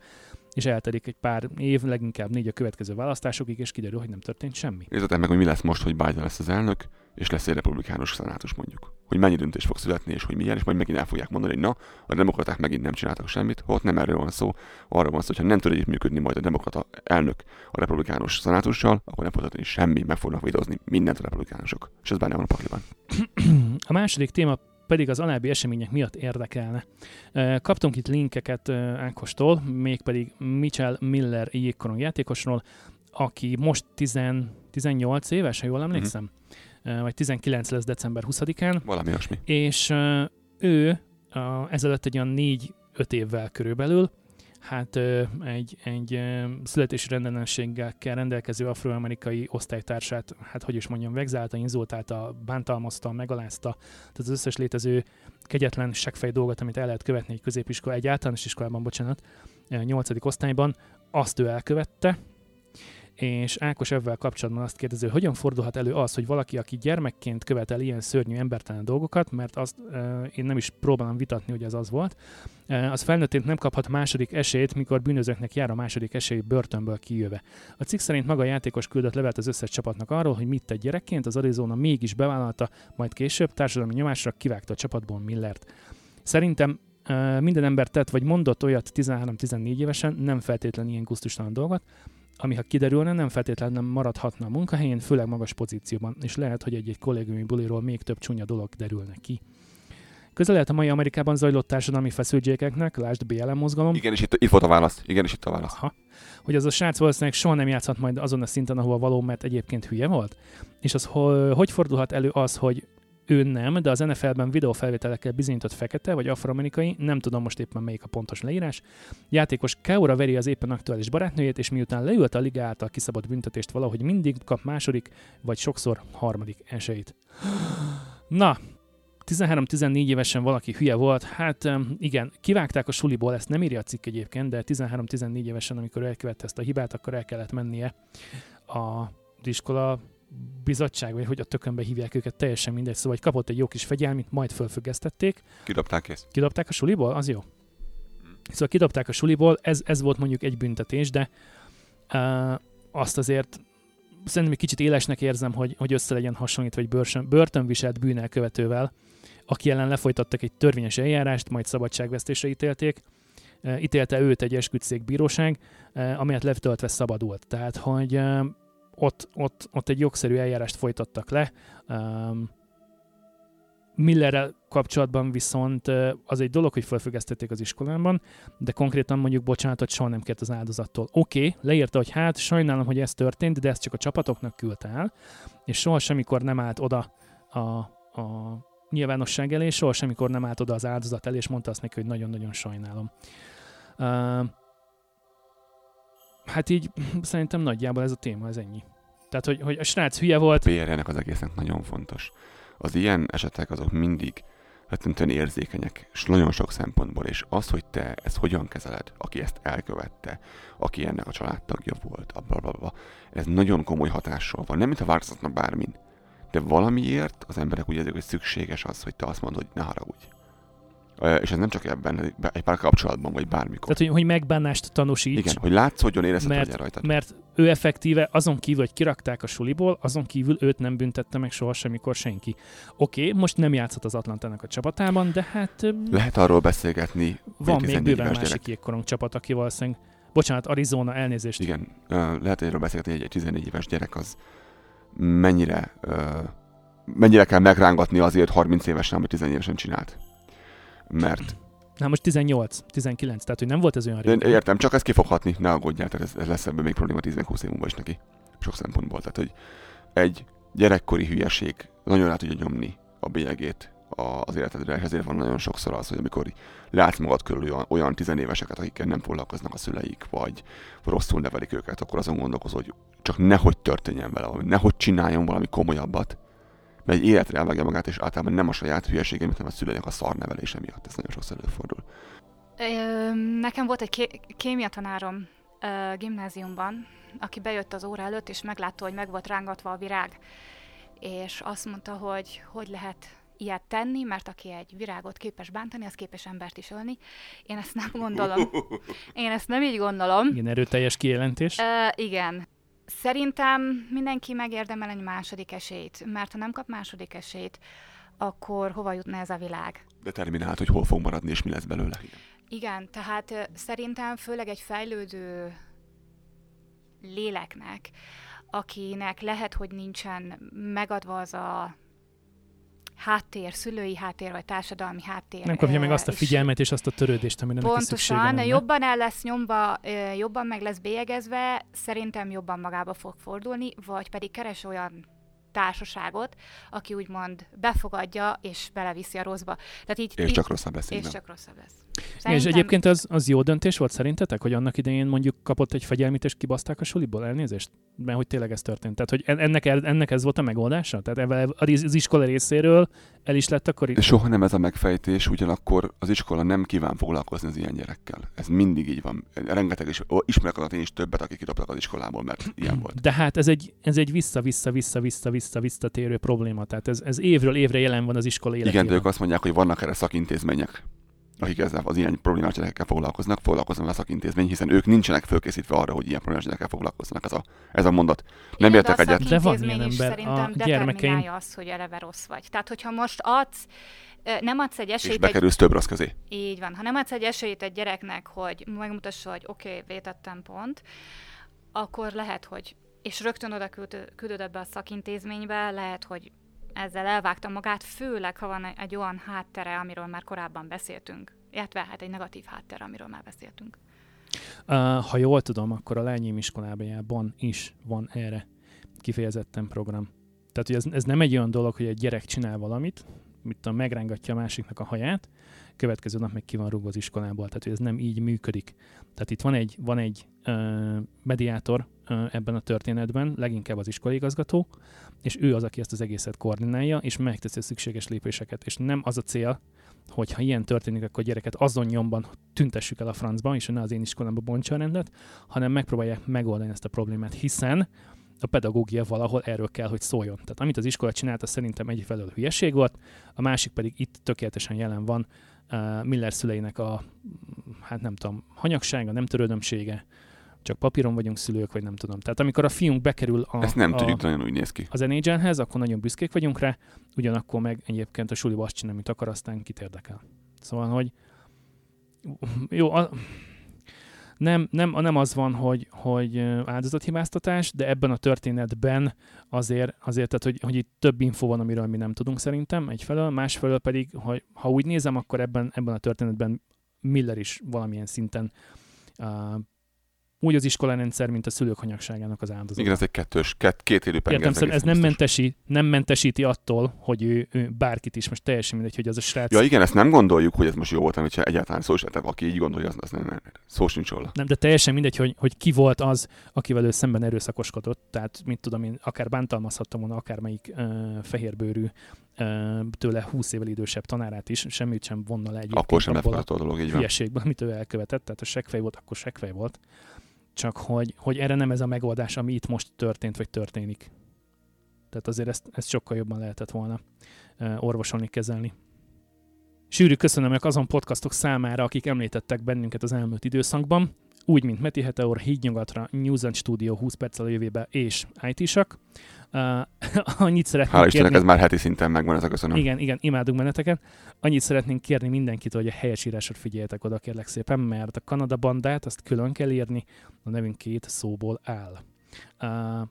és eltelik egy pár év, leginkább négy a következő választásokig, és kiderül, hogy nem történt semmi. Nézzetek meg, hogy mi lesz most, hogy Biden lesz az elnök, és lesz egy republikánus szenátus mondjuk. Hogy mennyi döntés fog születni, és hogy milyen, és majd megint el fogják mondani, hogy na, a demokraták megint nem csináltak semmit, ott nem erről van szó, arról van szó, hogy ha nem tud együttműködni majd a demokrata elnök a republikánus szenátussal, akkor nem fog történni semmi, meg fognak videózni mindent a republikánusok. És ez benne van a pakliban. <clears throat> A második téma pedig az alábbi események miatt érdekelne. Kaptunk itt linkeket Ákostól, mégpedig Mitchell Miller jégkorong játékosról, aki most 10, 18 éves, ha jól emlékszem, Ö, vagy 19 lesz december 20-án, Valami olyasmi. és ő a, ezelőtt egy olyan 4-5 évvel körülbelül, hát egy, egy születési rendellenességgel rendelkező afroamerikai osztálytársát, hát hogy is mondjam, vegzálta, inzultálta, bántalmazta, megalázta, tehát az összes létező kegyetlen seggfej dolgot, amit el lehet követni egy középiskola, egy általános iskolában, bocsánat, 8. osztályban, azt ő elkövette, és Ákos ebben kapcsolatban azt kérdező, hogy hogyan fordulhat elő az, hogy valaki, aki gyermekként követel ilyen szörnyű embertelen dolgokat, mert azt uh, én nem is próbálom vitatni, hogy ez az volt, uh, az felnőttként nem kaphat második esélyt, mikor bűnözőknek jár a második esély börtönből kijöve. A cikk szerint maga a játékos küldött levelet az összes csapatnak arról, hogy mit tett gyerekként, az Arizona mégis bevállalta, majd később társadalmi nyomásra kivágta a csapatból Millert. Szerintem uh, minden ember tett vagy mondott olyat 13-14 évesen, nem feltétlenül ilyen gusztustalan dolgot, ami ha kiderülne, nem feltétlenül nem maradhatna a munkahelyén, főleg magas pozícióban, és lehet, hogy egy-egy kollégiumi buliról még több csúnya dolog derülne ki. Közel lehet a mai Amerikában zajlott társadalmi feszültségeknek, lásd BLM mozgalom, Igen, és itt, itt volt a válasz. Igen, és itt a válasz. Aha. hogy az a srác valószínűleg soha nem játszhat majd azon a szinten, ahol való, mert egyébként hülye volt. És az ho- hogy fordulhat elő az, hogy ő nem, de az NFL-ben videófelvételekkel bizonyított fekete vagy afroamerikai, nem tudom most éppen melyik a pontos leírás. Játékos Keura veri az éppen aktuális barátnőjét, és miután leült a liga által kiszabott büntetést valahogy mindig kap második, vagy sokszor harmadik esélyt. <gasps> Na, 13-14 évesen valaki hülye volt, hát igen, kivágták a suliból, ezt nem írja a cikk egyébként, de 13-14 évesen, amikor elkövette ezt a hibát, akkor el kellett mennie a iskola bizottság, vagy hogy a tökönbe hívják őket, teljesen mindegy, szóval hogy kapott egy jó kis fegyelmit, majd fölfüggesztették, Kidobták kész. kidobták a suliból, az jó. Szóval kidobták a suliból, ez, ez volt mondjuk egy büntetés, de uh, azt azért szerintem egy kicsit élesnek érzem, hogy, hogy össze legyen hasonlítva egy börtön, börtönviselt bűnelkövetővel, aki ellen lefolytattak egy törvényes eljárást, majd szabadságvesztésre ítélték. Uh, ítélte őt egy esküdszék bíróság, uh, amelyet letöltve szabadult. Tehát, hogy uh, ott, ott, ott egy jogszerű eljárást folytattak le. Um, Millerrel kapcsolatban viszont az egy dolog, hogy felfüggesztették az iskolában, de konkrétan mondjuk bocsánatot soha nem kért az áldozattól. Oké, okay, leírta, hogy hát sajnálom, hogy ez történt, de ezt csak a csapatoknak küldte el, és soha semmikor nem állt oda a, a nyilvánosság elé, soha semmikor nem állt oda az áldozat elé, és mondta azt neki, hogy nagyon-nagyon sajnálom. Uh, hát így <clears throat> szerintem nagyjából ez a téma, ez ennyi. Tehát, hogy, hogy a srác hülye volt. A PR-nek az egésznek nagyon fontos. Az ilyen esetek azok mindig rettentően érzékenyek, és nagyon sok szempontból, és az, hogy te ezt hogyan kezeled, aki ezt elkövette, aki ennek a családtagja volt, bla, ez nagyon komoly hatással van. Nem, mint a változatna bármin, de valamiért az emberek úgy érzik, hogy szükséges az, hogy te azt mondod, hogy ne haragudj. És ez nem csak ebben, egy pár kapcsolatban, vagy bármikor. Tehát, hogy, hogy megbánást tanúsíts. Igen, hogy látszódjon, érezhet, mert, rajtad. Mert ő effektíve azon kívül, hogy kirakták a suliból, azon kívül őt nem büntette meg soha semmikor senki. Oké, okay, most nem játszhat az Atlantának a csapatában, de hát... Lehet arról beszélgetni. Van még bőven másik jégkorong csapat, aki valószínűleg... Bocsánat, Arizona, elnézést. Igen, lehet erről beszélgetni, hogy egy 14 éves gyerek az mennyire, mennyire kell megrángatni azért 30 évesen, amit 10 évesen csinált mert... Na most 18, 19, tehát hogy nem volt ez olyan rég. Értem, csak ezt kifoghatni, ne aggódjál, tehát ez, ez lesz ebben még probléma 10-20 év múlva is neki. Sok szempontból. Tehát, hogy egy gyerekkori hülyeség nagyon rá tudja nyomni a bélyegét az életedre, és ezért van nagyon sokszor az, hogy amikor látsz magad körül olyan, olyan tizenéveseket, akikkel nem foglalkoznak a szüleik, vagy rosszul nevelik őket, akkor azon gondolkozol, hogy csak nehogy történjen vele valami, nehogy csináljon valami komolyabbat, mert egy életre elvágja magát, és általában nem a saját hülyesége, hanem a szüleinek a szarnevelése miatt. Ez nagyon sokszor előfordul. Nekem volt egy ké- kémia tanárom gimnáziumban, aki bejött az óra előtt, és meglátta, hogy meg volt rángatva a virág. És azt mondta, hogy hogy lehet ilyet tenni, mert aki egy virágot képes bántani, az képes embert is ölni. Én ezt nem gondolom. <laughs> Én ezt nem így gondolom. Igen, erőteljes kijelentés. Uh, igen. Szerintem mindenki megérdemel egy második esélyt, mert ha nem kap második esélyt, akkor hova jutna ez a világ? Determinált, hogy hol fog maradni, és mi lesz belőle. Igen, tehát szerintem főleg egy fejlődő léleknek, akinek lehet, hogy nincsen megadva az a háttér, szülői háttér, vagy társadalmi háttér. Nem kapja meg azt a figyelmet és azt a törődést, amire neki szüksége Pontosan, jobban el lesz nyomva, jobban meg lesz bélyegezve, szerintem jobban magába fog fordulni, vagy pedig keres olyan társaságot, aki úgymond befogadja és beleviszi a rosszba. Tehát így, és így, csak rosszabb lesz. És csak rosszabb lesz. Szerintem... És egyébként az, az jó döntés volt szerintetek, hogy annak idején mondjuk kapott egy fegyelmit és kibaszták a suliból elnézést? Mert hogy tényleg ez történt. Tehát, hogy ennek, ennek ez volt a megoldása? Tehát az iskola részéről el is lett akkor... De soha nem ez a megfejtés, ugyanakkor az iskola nem kíván foglalkozni az ilyen gyerekkel. Ez mindig így van. Rengeteg is, ismerek az én is többet, akik kidobtak az iskolából, mert ilyen volt. De hát ez egy, ez egy vissza-vissza-vissza-vissza visszatérő probléma. Tehát ez, ez évről évre jelen van az iskola életében. Igen, de ők azt mondják, hogy vannak erre szakintézmények akik ezzel az ilyen problémás gyerekekkel foglalkoznak, foglalkoznak a szakintézmény, hiszen ők nincsenek fölkészítve arra, hogy ilyen problémás gyerekekkel foglalkoznak. Ez a, ez a mondat. Nem értek egyet. De van ilyen ember. Szerintem a gyermekeim... az, hogy eleve rossz vagy. Tehát, hogyha most adsz nem adsz egy esélyt. És bekerülsz egy... több rossz közé. Így van. Ha nem adsz egy esélyt egy gyereknek, hogy megmutassa, hogy oké, okay, vétettem pont, akkor lehet, hogy és rögtön oda küldöd ebbe a szakintézménybe, lehet, hogy ezzel elvágta magát, főleg ha van egy olyan háttere, amiről már korábban beszéltünk, illetve hát egy negatív háttere, amiről már beszéltünk. Uh, ha jól tudom, akkor a lányém iskolában is van erre kifejezetten program. Tehát, hogy ez, ez nem egy olyan dolog, hogy egy gyerek csinál valamit, mit tudom, megrángatja a másiknak a haját, következő nap meg ki van rúgva az iskolából. Tehát, hogy ez nem így működik. Tehát itt van egy, van egy uh, mediátor ebben a történetben, leginkább az iskolaigazgató, és ő az, aki ezt az egészet koordinálja, és megteszi a szükséges lépéseket. És nem az a cél, hogy ha ilyen történik, akkor gyereket azon nyomban tüntessük el a francba, és ne az én iskolámba bontsa a rendet, hanem megpróbálják megoldani ezt a problémát, hiszen a pedagógia valahol erről kell, hogy szóljon. Tehát amit az iskola csinálta, szerintem egyfelől hülyeség volt, a másik pedig itt tökéletesen jelen van uh, Miller szüleinek a, hát nem tudom, hanyagsága, nem törődömsége, csak papíron vagyunk szülők, vagy nem tudom. Tehát amikor a fiunk bekerül a, Ezt nem a, tudjuk, nagyon úgy néz ki. Az nhl akkor nagyon büszkék vagyunk rá, ugyanakkor meg egyébként a suliba azt csinál, amit akar, aztán kit érdekel. Szóval, hogy jó, a, nem, nem, nem az van, hogy, hogy áldozathibáztatás, de ebben a történetben azért, azért tehát, hogy, hogy itt több info van, amiről mi nem tudunk szerintem egyfelől, másfelől pedig, hogy ha úgy nézem, akkor ebben, ebben a történetben Miller is valamilyen szinten uh, úgy az iskolarendszer, mint a szülők hanyagságának az áldozata. Igen, ez egy kettős, két, két élő Értem, szóval ez nem, mentesi, nem mentesíti attól, hogy ő, ő, bárkit is, most teljesen mindegy, hogy az a srác... Ja igen, ezt nem gondoljuk, hogy ez most jó volt, amit egyáltalán szó tehát aki így gondolja, az, az nem, nem, szó sincs róla. Nem, de teljesen mindegy, hogy, hogy ki volt az, akivel ő szemben erőszakoskodott, tehát mit tudom én, akár bántalmazhattam volna akármelyik uh, fehérbőrű uh, tőle 20 évvel idősebb tanárát is, semmit sem vonna le egy. Akkor sem a dolog, így van. amit ő elkövetett, tehát a sekfej volt, akkor sekfej volt csak hogy, hogy erre nem ez a megoldás, ami itt most történt, vagy történik. Tehát azért ezt, ezt sokkal jobban lehetett volna orvosolni, kezelni. Sűrű köszönöm azon podcastok számára, akik említettek bennünket az elmúlt időszakban úgy, mint Meti Heteor, Hídnyugatra, News and Studio 20 perccel a jövőbe és IT-sak. Uh, <laughs> annyit szeretnénk Hála Istennek, ez már heti szinten megvan, ez a köszönöm. Igen, igen, imádunk benneteket. Annyit szeretnénk kérni mindenkit, hogy a helyesírásot figyeljetek oda, kérlek szépen, mert a Kanada bandát azt külön kell írni, a nevünk két szóból áll. Uh,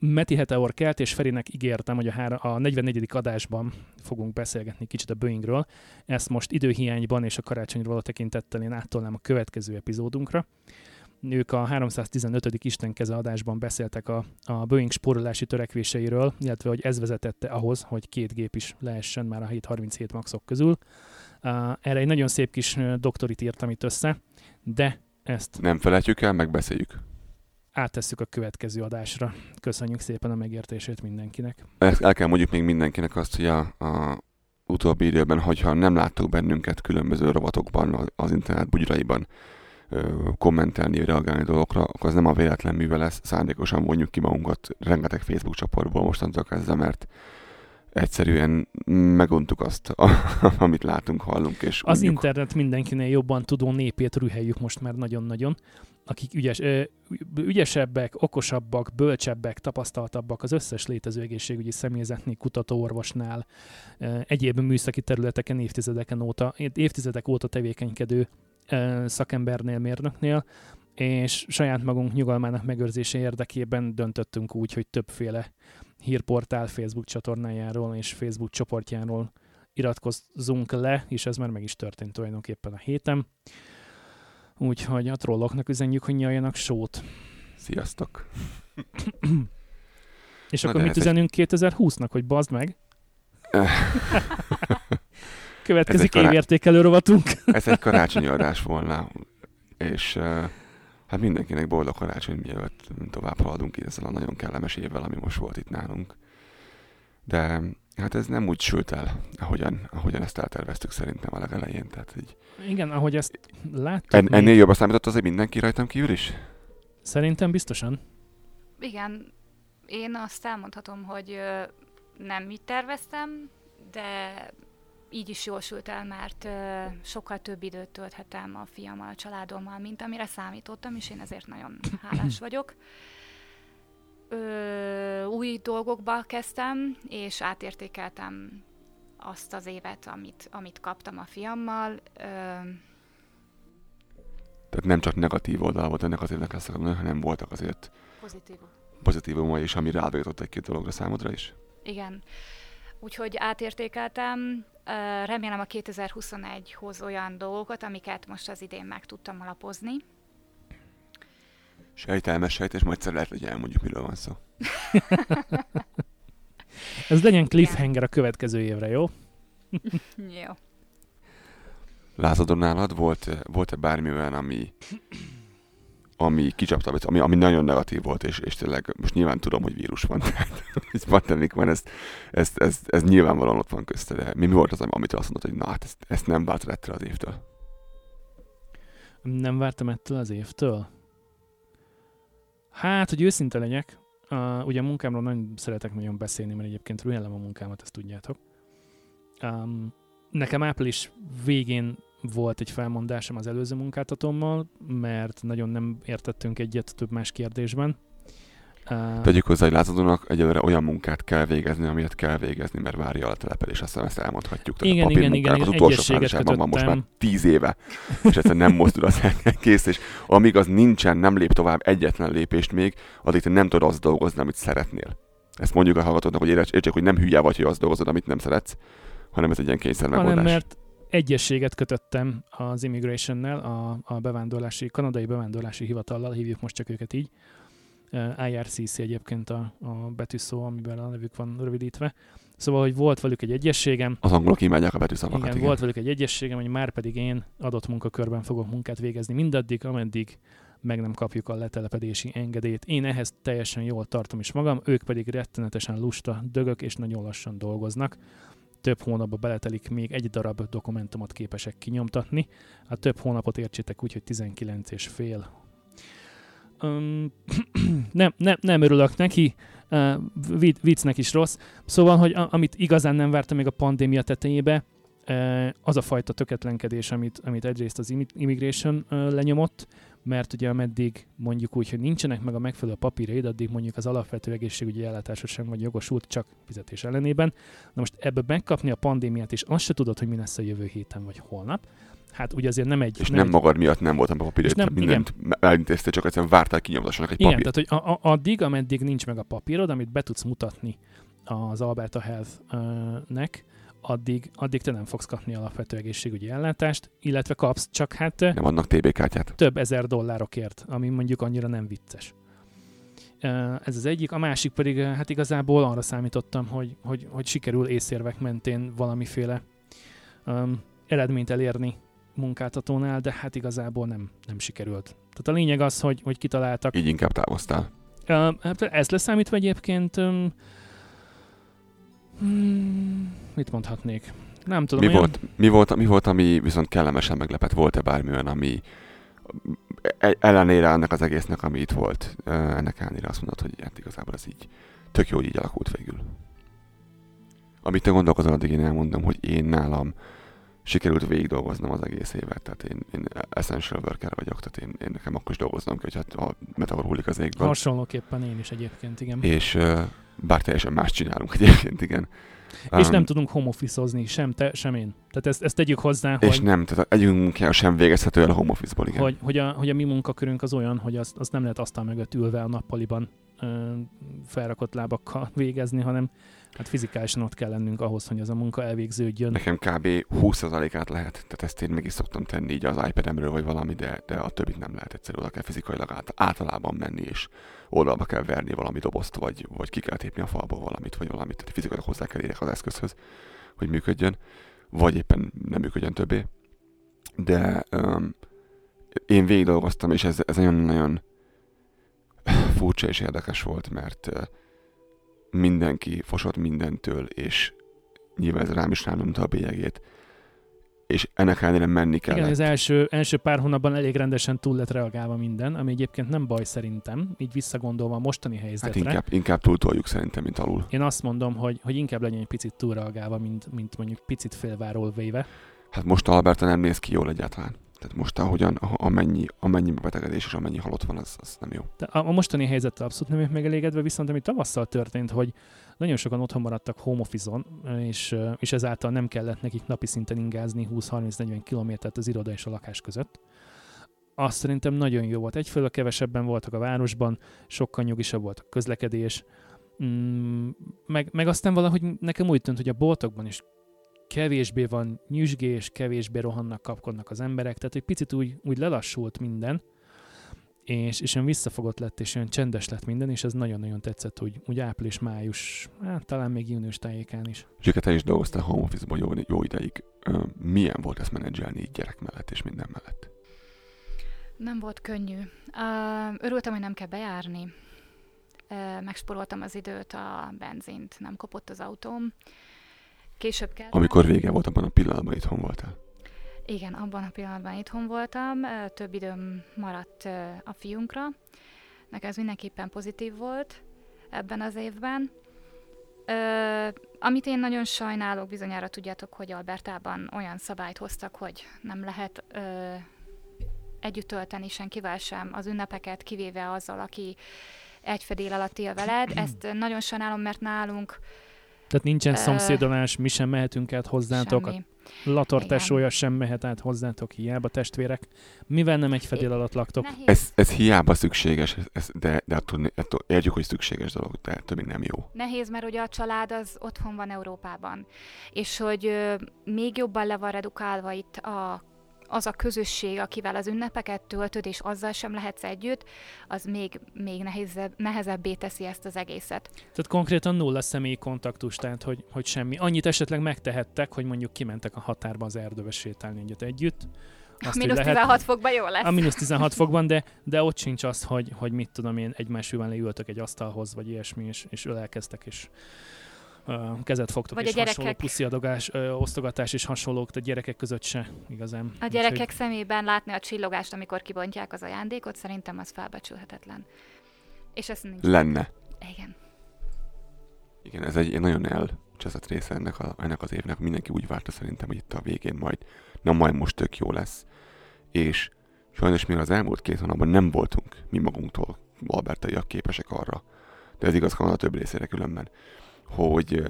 Meti Heteor Kelt és Ferinek ígértem, hogy a, hára, a 44. adásban fogunk beszélgetni kicsit a Boeingről. Ezt most időhiányban és a karácsonyról a tekintettel én áttolnám a következő epizódunkra. Ők a 315. Istenkeze adásban beszéltek a, a Boeing spórolási törekvéseiről, illetve hogy ez vezetette ahhoz, hogy két gép is lehessen már a 737 maxok közül. Uh, erre egy nagyon szép kis doktorit írtam itt össze, de ezt... Nem felejtjük el, megbeszéljük áttesszük a következő adásra. Köszönjük szépen a megértését mindenkinek. El kell mondjuk még mindenkinek azt, hogy a, a utóbbi időben, hogyha nem láttok bennünket különböző rovatokban, az internet bugyraiban kommentelni, reagálni dolgokra, akkor az nem a véletlen művel lesz, szándékosan mondjuk ki magunkat rengeteg Facebook csoportból mostantól kezdve, mert egyszerűen meguntuk azt, <laughs> amit látunk, hallunk. És az mondjuk... internet mindenkinél jobban tudó népét rüheljük most már nagyon-nagyon, akik ügyes, ügyesebbek, okosabbak, bölcsebbek, tapasztaltabbak az összes létező egészségügyi személyzetnél, kutatóorvosnál, egyéb műszaki területeken évtizedeken óta, évtizedek óta tevékenykedő szakembernél, mérnöknél, és saját magunk nyugalmának megőrzése érdekében döntöttünk úgy, hogy többféle hírportál Facebook csatornájáról és Facebook csoportjáról iratkozzunk le, és ez már meg is történt tulajdonképpen a héten. Úgyhogy a trolloknak üzenjük, hogy nyaljanak sót. Sziasztok! <clears throat> és Na akkor mit üzenünk egy... 2020-nak, hogy bazd meg? <laughs> <laughs> Következik kará... évértékelő rovatunk. <laughs> ez egy karácsonyi adás volna, és uh, hát mindenkinek boldog karácsony, mielőtt tovább haladunk ezzel a nagyon kellemes évvel, ami most volt itt nálunk. De hát ez nem úgy sült el, ahogyan, ahogyan ezt elterveztük szerintem a legelején. Tehát így... Igen, ahogy ezt láttuk. En, ennél még... jobb a számított azért mindenki rajtam kívül is? Szerintem biztosan. Igen, én azt elmondhatom, hogy nem így terveztem, de így is jól sült el, mert sokkal több időt tölthetem a fiammal, a családommal, mint amire számítottam, és én ezért nagyon hálás <clears throat> vagyok. Ö, új dolgokba kezdtem, és átértékeltem azt az évet, amit, amit kaptam a fiammal. Ö, Tehát nem csak negatív oldal volt ennek az évnek, azt akarom, hanem voltak azért pozitívum. pozitívumai is, ami rábított egy-két dologra számodra is. Igen. Úgyhogy átértékeltem, remélem a 2021 hoz olyan dolgokat, amiket most az idén meg tudtam alapozni. Sejtelmes sejt, és majd lehet, hogy elmondjuk, miről van szó. <laughs> Ez legyen cliffhanger a következő évre, jó? <laughs> jó. Lázadon nálad volt, volt-e bármi olyan, ami ami kicsapta, ami, ami nagyon negatív volt, és, és tényleg most nyilván tudom, hogy vírus van, tehát <laughs> ez pandemik van, ez, ez, ez, ez, nyilvánvalóan ott van közte, de mi, mi volt az, amit azt mondtad, hogy na hát ezt, ezt nem vártam ettől az évtől? Nem vártam ettől az évtől? Hát, hogy őszinte legyek, uh, ugye a munkámról nagyon szeretek nagyon beszélni, mert egyébként rühellem a munkámat, ezt tudjátok. Um, nekem április végén volt egy felmondásom az előző munkáltatómmal, mert nagyon nem értettünk egyet több más kérdésben. Tegyük hozzá, hogy lázadónak egyelőre olyan munkát kell végezni, amilyet kell végezni, mert várja a telepelés, azt hiszem ezt elmondhatjuk. Tehát igen, a igen, igen, az utolsó fázisában van most már tíz éve, és ezt nem mozdul az <laughs> kész, és amíg az nincsen, nem lép tovább egyetlen lépést még, addig te nem tudod azt dolgozni, amit szeretnél. Ezt mondjuk a hallgatóknak, hogy értsék, hogy nem hülye vagy, hogy azt dolgozod, amit nem szeretsz, hanem ez egy ilyen kényszer megoldás. Hanem mert egyességet kötöttem az Immigration-nel, a, a bevándorlási, kanadai bevándorlási hivatallal, hívjuk most csak őket így. Uh, IRCC egyébként a, a betűszó, amiben a nevük van rövidítve. Szóval, hogy volt velük egy egyességem. Az angolok imádják a betűszavakat. Igen, igen, volt velük egy egyességem, hogy már pedig én adott munkakörben fogok munkát végezni mindaddig, ameddig meg nem kapjuk a letelepedési engedélyt. Én ehhez teljesen jól tartom is magam, ők pedig rettenetesen lusta dögök és nagyon lassan dolgoznak. Több hónapba beletelik, még egy darab dokumentumot képesek kinyomtatni. A több hónapot értsétek úgy, hogy 19 és fél. <clears throat> Nem, nem, nem örülök neki, uh, viccnek is rossz. Szóval, hogy a, amit igazán nem vártam még a pandémia tetejébe, uh, az a fajta töketlenkedés, amit, amit egyrészt az immigration uh, lenyomott, mert ugye ameddig mondjuk úgy, hogy nincsenek meg a megfelelő papírjaid, addig mondjuk az alapvető egészségügyi ellátásra sem vagy jogosult, csak fizetés ellenében. Na most ebbe megkapni a pandémiát, és azt se tudod, hogy mi lesz a jövő héten vagy holnap, hát ugye azért nem egy... És nem, nem magad miatt nem voltam a papírja, nem, mindent elintéztél, csak egyszerűen vártál kinyomtassanak egy igen, papírt. tehát hogy a, a, addig, ameddig nincs meg a papírod, amit be tudsz mutatni az Alberta Health-nek, addig, addig te nem fogsz kapni alapvető egészségügyi ellátást, illetve kapsz csak hát... Nem adnak TB kártyát. Több ezer dollárokért, ami mondjuk annyira nem vicces. Ez az egyik, a másik pedig hát igazából arra számítottam, hogy, hogy, hogy sikerül észérvek mentén valamiféle um, eredményt elérni munkáltatónál, de hát igazából nem, nem sikerült. Tehát a lényeg az, hogy, hogy kitaláltak. Így inkább távoztál. Hát ez leszámítva egyébként um, mit mondhatnék? Nem tudom. Mi, olyan... volt, mi, volt, mi volt, ami viszont kellemesen meglepett? Volt-e bármi olyan, ami e- ellenére ennek az egésznek, ami itt volt, ennek ellenére azt mondod, hogy hát igazából ez így tök jó, hogy így alakult végül. Amit te gondolkozol, addig én elmondom, hogy én nálam sikerült végig dolgoznom az egész évet, tehát én, én essential worker vagyok, tehát én, én nekem akkor is dolgoznom kell, hogy a meteor hullik az égből. Hasonlóképpen én is egyébként, igen. És bár teljesen más csinálunk <laughs> egyébként, igen. És um, nem tudunk home office sem te, sem én. Tehát ezt, ezt tegyük hozzá, és hogy... nem, tehát együnk munkája sem végezhető el a home office-ból, igen. Hogy, hogy, a, hogy a mi munkakörünk az olyan, hogy azt, azt nem lehet asztal mögött ülve a nappaliban ö, felrakott lábakkal <laughs> végezni, hanem Hát fizikálisan ott kell lennünk ahhoz, hogy az a munka elvégződjön. Nekem kb. 20%-át lehet, tehát ezt én meg is szoktam tenni így az iPad-emről vagy valami, de, de a többit nem lehet egyszerűen oda kell fizikailag át, általában menni, és oldalba kell verni valami dobozt, vagy, vagy ki kell tépni a falból valamit, vagy valamit, tehát fizikailag hozzá kell érek az eszközhöz, hogy működjön, vagy éppen nem működjön többé. De um, én végig dolgoztam, és ez, ez nagyon-nagyon furcsa és érdekes volt, mert uh, mindenki fosott mindentől, és nyilván ez rám is ránomta a bélyegét. És ennek ellenére menni kell. Igen, az első, első pár hónapban elég rendesen túl lett reagálva minden, ami egyébként nem baj szerintem, így visszagondolva a mostani helyzetre. Hát inkább, inkább túltoljuk szerintem, mint alul. Én azt mondom, hogy, hogy inkább legyen egy picit túlreagálva, mint, mint mondjuk picit félváról véve. Hát most Alberta nem néz ki jól egyáltalán. Tehát most ahogyan, amennyi, amennyi betegedés és amennyi halott van, az, az nem jó. De a, mostani helyzettel abszolút nem megelégedve, viszont ami tavasszal történt, hogy nagyon sokan otthon maradtak home office-on, és, és ezáltal nem kellett nekik napi szinten ingázni 20-30-40 kilométert az iroda és a lakás között. Azt szerintem nagyon jó volt. Egyfelől kevesebben voltak a városban, sokkal nyugisabb volt a közlekedés, mm, meg, meg aztán valahogy nekem úgy tűnt, hogy a boltokban is kevésbé van nyüzsgés, kevésbé rohannak, kapkodnak az emberek, tehát egy picit úgy, úgy lelassult minden, és, és olyan visszafogott lett, és olyan csendes lett minden, és ez nagyon-nagyon tetszett, úgy, úgy április-május, hát talán még június tájékán is. Zsike, te is dolgoztál home office-ban jó, jó ideig. Milyen volt ezt menedzselni így gyerek mellett és minden mellett? Nem volt könnyű. Örültem, hogy nem kell bejárni. Megsporoltam az időt, a benzint nem kopott az autóm. Később kell. Amikor vége volt, abban a pillanatban itthon voltál. Igen, abban a pillanatban itthon voltam, több időm maradt a fiunkra. Nekem ez mindenképpen pozitív volt ebben az évben. Ö, amit én nagyon sajnálok, bizonyára tudjátok, hogy Albertában olyan szabályt hoztak, hogy nem lehet ö, együtt tölteni senkivel sem az ünnepeket, kivéve azzal, aki egy fedél alatt él veled. Ezt nagyon sajnálom, mert nálunk Tehát nincsen Ö, szomszédolás, mi sem mehetünk át hozzátok, Semmi. a Lator tesója sem mehet át hozzátok, hiába testvérek. Mivel nem egy fedél alatt laktok? Ez, ez hiába szükséges, ez, ez, de, de attól, attól értjük, hogy szükséges dolog, de ettől még nem jó. Nehéz, mert ugye a család az otthon van Európában, és hogy ö, még jobban le van redukálva itt a, az a közösség, akivel az ünnepeket töltöd, és azzal sem lehetsz együtt, az még, még nehézebb, nehezebbé teszi ezt az egészet. Tehát konkrétan nulla személyi kontaktus, tehát hogy, hogy semmi. Annyit esetleg megtehettek, hogy mondjuk kimentek a határba az erdőbe sétálni együtt együtt. A hogy mínusz 16 fokban jó lesz. A mínusz 16 fokban, de, de ott sincs az, hogy, hogy mit tudom én, egymás után leültök egy asztalhoz, vagy ilyesmi, és, és ölelkeztek, és kezet fogtok, Vagy és a hasonló gyerekek. pusziadogás, ö, osztogatás és hasonlók, tehát gyerekek között se igazán. A gyerekek szemében látni a csillogást, amikor kibontják az ajándékot, szerintem az felbecsülhetetlen. És ez nincs. Lenne. Igen. Igen, ez egy nagyon elcseszett része ennek, a, ennek az évnek. Mindenki úgy várta szerintem, hogy itt a végén majd, na majd most tök jó lesz. És sajnos még az elmúlt két hónapban nem voltunk mi magunktól albertaiak képesek arra, de ez igaz Kanada több részére különben, hogy,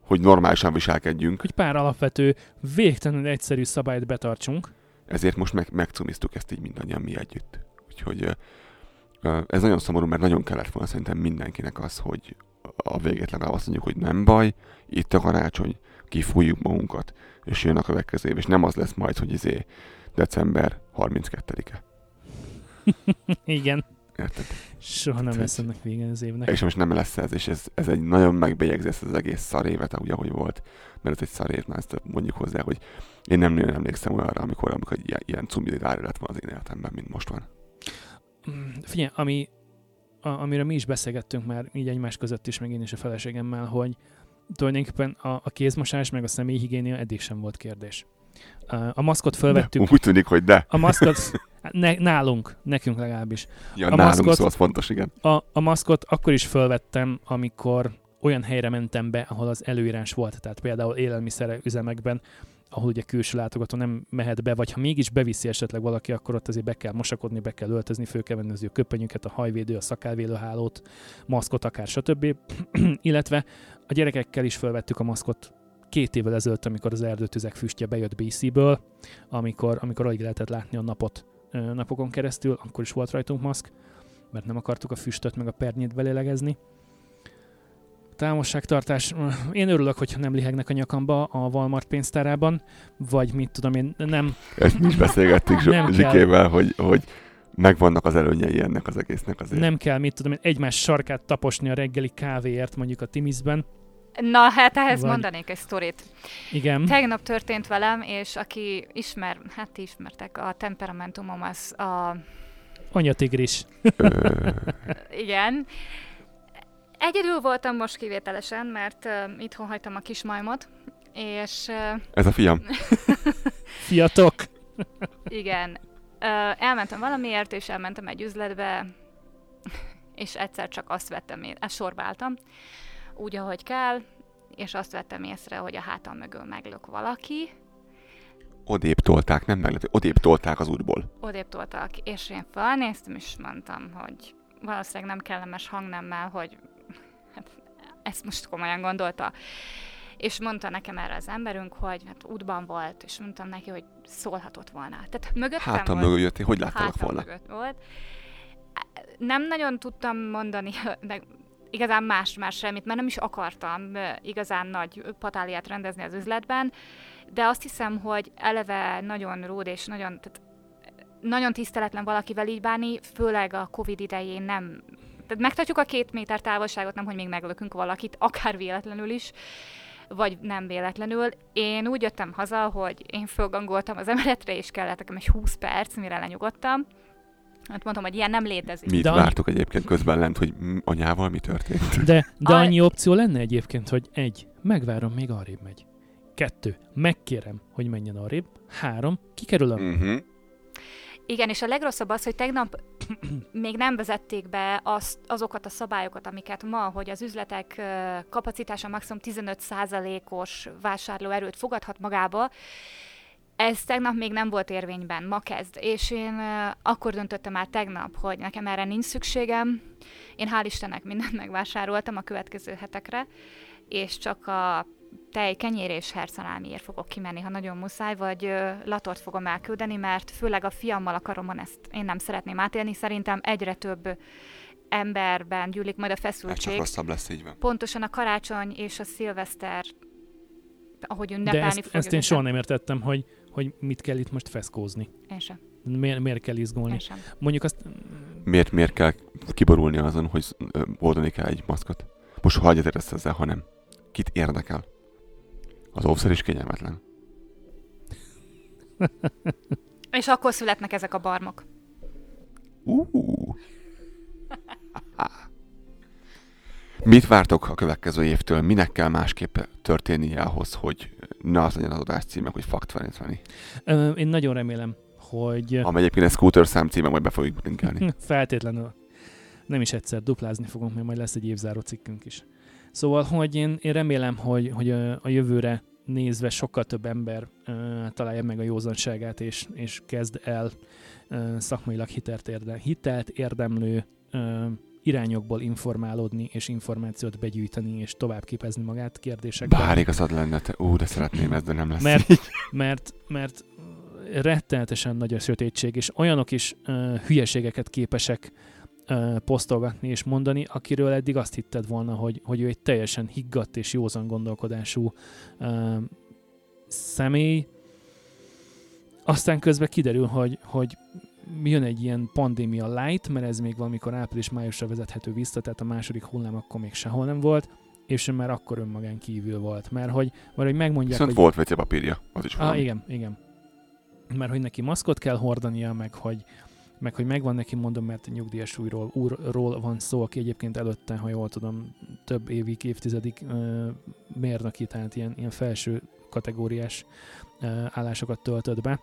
hogy normálisan viselkedjünk, Hogy pár alapvető, végtelenül egyszerű szabályt betartsunk. ezért most meg, megcumiztuk ezt így mindannyian mi együtt. Úgyhogy ez nagyon szomorú, mert nagyon kellett volna szerintem mindenkinek az, hogy a végét legalább azt mondjuk, hogy nem baj, itt a karácsony, kifújjuk magunkat, és jön a következő év, és nem az lesz majd, hogy izé december 32-e. <laughs> Igen, Érted? soha nem lesz ennek vége az évnek. És most nem lesz ez, és ez, ez egy nagyon megbélyegzi ezt az egész szar évet, úgy, ahogy volt. Mert ez egy szar év, mert ezt mondjuk hozzá, hogy én nem nagyon emlékszem olyanra, amikor, amikor ilyen, ilyen cumidi lett van az én életemben, mint most van. Mm, Figyelj, ami, a, amire mi is beszélgettünk már így egymás között is, meg én is a feleségemmel, hogy tulajdonképpen a, a kézmosás meg a személyhigiénia eddig sem volt kérdés. A, maszkot fölvettük, úgy tűnik, hogy de. a maszkot ne, nálunk, nekünk legalábbis. Ja, A nálunk maszkot- szó az fontos, igen. A, a maszkot akkor is fölvettem, amikor olyan helyre mentem be, ahol az előírás volt, tehát például élelmiszer üzemekben, ahol ugye külső látogató nem mehet be, vagy ha mégis beviszi esetleg valaki, akkor ott azért be kell mosakodni, be kell öltözni, fő kell venni az ő köpenyüket, a hajvédő, a szakálvédőhálót, maszkot akár, stb. <clears throat> Illetve a gyerekekkel is felvettük a maszkot két évvel ezelőtt, amikor az erdőtüzek füstje bejött BC-ből, amikor, amikor alig lehetett látni a napot napokon keresztül, akkor is volt rajtunk maszk, mert nem akartuk a füstöt meg a pernyét belélegezni. Távolságtartás. Én örülök, hogyha nem lihegnek a nyakamba a Walmart pénztárában, vagy mit tudom én, nem, Ezt mi is beszélgettünk Nem kell. Zsikével, hogy, hogy megvannak az előnyei ennek az egésznek azért. nem kell, mit tudom én, egymás sarkát taposni a reggeli kávéért mondjuk a Timisben. Na, hát ehhez Vagy- mondanék egy sztorit. Igen. Tegnap történt velem, és aki ismer, hát ti ismertek, a temperamentumom az a... Anyatigris. <laughs> Igen. Egyedül voltam most kivételesen, mert uh, itthon hagytam a kismajmot, és uh, ez a fiam. <laughs> Fiatok. igen, uh, elmentem valamiért, és elmentem egy üzletbe, és egyszer csak azt vettem én, ezt sorba álltam, úgy, ahogy kell, és azt vettem észre, hogy a hátam mögül meglök valaki, Odébb tolták, nem meglepő. Odébb tolták az útból. odébb toltak, és én felnéztem, és mondtam, hogy valószínűleg nem kellemes hangnemmel, hogy hát ezt most komolyan gondolta. És mondta nekem erre az emberünk, hogy hát útban volt, és mondtam neki, hogy szólhatott volna. Tehát mögöttem Hátam volt, mögül jöttél, hogy láttalak volna? mögött volt. Nem nagyon tudtam mondani, <laughs> meg igazán más, más semmit, mert nem is akartam igazán nagy patáliát rendezni az üzletben, de azt hiszem, hogy eleve nagyon ród és nagyon, tehát nagyon tiszteletlen valakivel így bánni, főleg a Covid idején nem tehát megtartjuk a két méter távolságot, nem, hogy még meglökünk valakit, akár véletlenül is, vagy nem véletlenül. Én úgy jöttem haza, hogy én fölgangoltam az emeletre, és kellett nekem egy 20 perc, mire lenyugodtam. Hát mondtam, hogy ilyen nem létezik. Mi De annyi- vártuk egyébként közben lent, hogy anyával mi történt. De, de A- annyi opció lenne egyébként, hogy egy, megvárom, még arrébb megy. Kettő, megkérem, hogy menjen arrébb. Három, kikerülöm. Uh-huh. Igen, és a legrosszabb az, hogy tegnap <clears throat> még nem vezették be azt, azokat a szabályokat, amiket ma, hogy az üzletek kapacitása maximum 15%-os vásárlóerőt fogadhat magába. Ez tegnap még nem volt érvényben, ma kezd. És én akkor döntöttem már tegnap, hogy nekem erre nincs szükségem. Én hál' Istennek mindent <laughs> megvásároltam a következő hetekre, és csak a tej, kenyér és hercalámiért fogok kimenni, ha nagyon muszáj, vagy ö, latort fogom elküldeni, mert főleg a fiammal a karomon ezt én nem szeretném átélni. Szerintem egyre több emberben gyűlik majd a Ez csak feszültség. rosszabb lesz így van. Pontosan a karácsony és a szilveszter, ahogy De ünnepelni ezt, fogjuk. ezt én soha nem értettem, hogy, hogy mit kell itt most feszkózni. Én sem. Miért, miért kell izgulni? Én sem. Mondjuk azt Miért, miért kell kiborulni azon, hogy oldani kell egy maszkot? Most hagyj ezt ezzel, ha nem. Kit érdekel? Az óvszer is kényelmetlen. És akkor születnek ezek a barmok. Uh. <laughs> Mit vártok a következő évtől? Minek kell másképp történnie ahhoz, hogy ne az legyen az adás címe, hogy Fact 2020? Ö, Én nagyon remélem, hogy Amely egyébként egy scooter szám címe, majd be fogjuk linkelni. <laughs> feltétlenül nem is egyszer duplázni fogunk, mert majd lesz egy évzáró cikkünk is. Szóval, hogy én, én remélem, hogy, hogy a, jövőre nézve sokkal több ember ö, találja meg a józanságát, és, és kezd el ö, szakmailag hitelt, érde, hitelt érdemlő ö, irányokból informálódni, és információt begyűjteni, és tovább képezni magát kérdésekben. Bár igazad lenne, te, ú, de szeretném ezt, de nem lesz Mert- így. mert, mert rettenetesen nagy a sötétség, és olyanok is uh, hülyeségeket képesek uh, posztolgatni és mondani, akiről eddig azt hitted volna, hogy, hogy ő egy teljesen higgadt és józan gondolkodású uh, személy. Aztán közben kiderül, hogy, hogy jön egy ilyen pandémia light, mert ez még valamikor április-májusra vezethető vissza, tehát a második hullám akkor még sehol nem volt, és ő már akkor önmagán kívül volt. Mert hogy, mert hogy megmondják, Viszont hogy... volt WC papírja, az is Ah, valami. igen, igen. Mert hogy neki maszkot kell hordania, meg hogy, meg hogy megvan neki, mondom, mert nyugdíjas újról, úrról van szó, aki egyébként előtte, ha jól tudom, több évig, évtizedig uh, mérnöki, tehát ilyen, ilyen felső kategóriás uh, állásokat töltött be,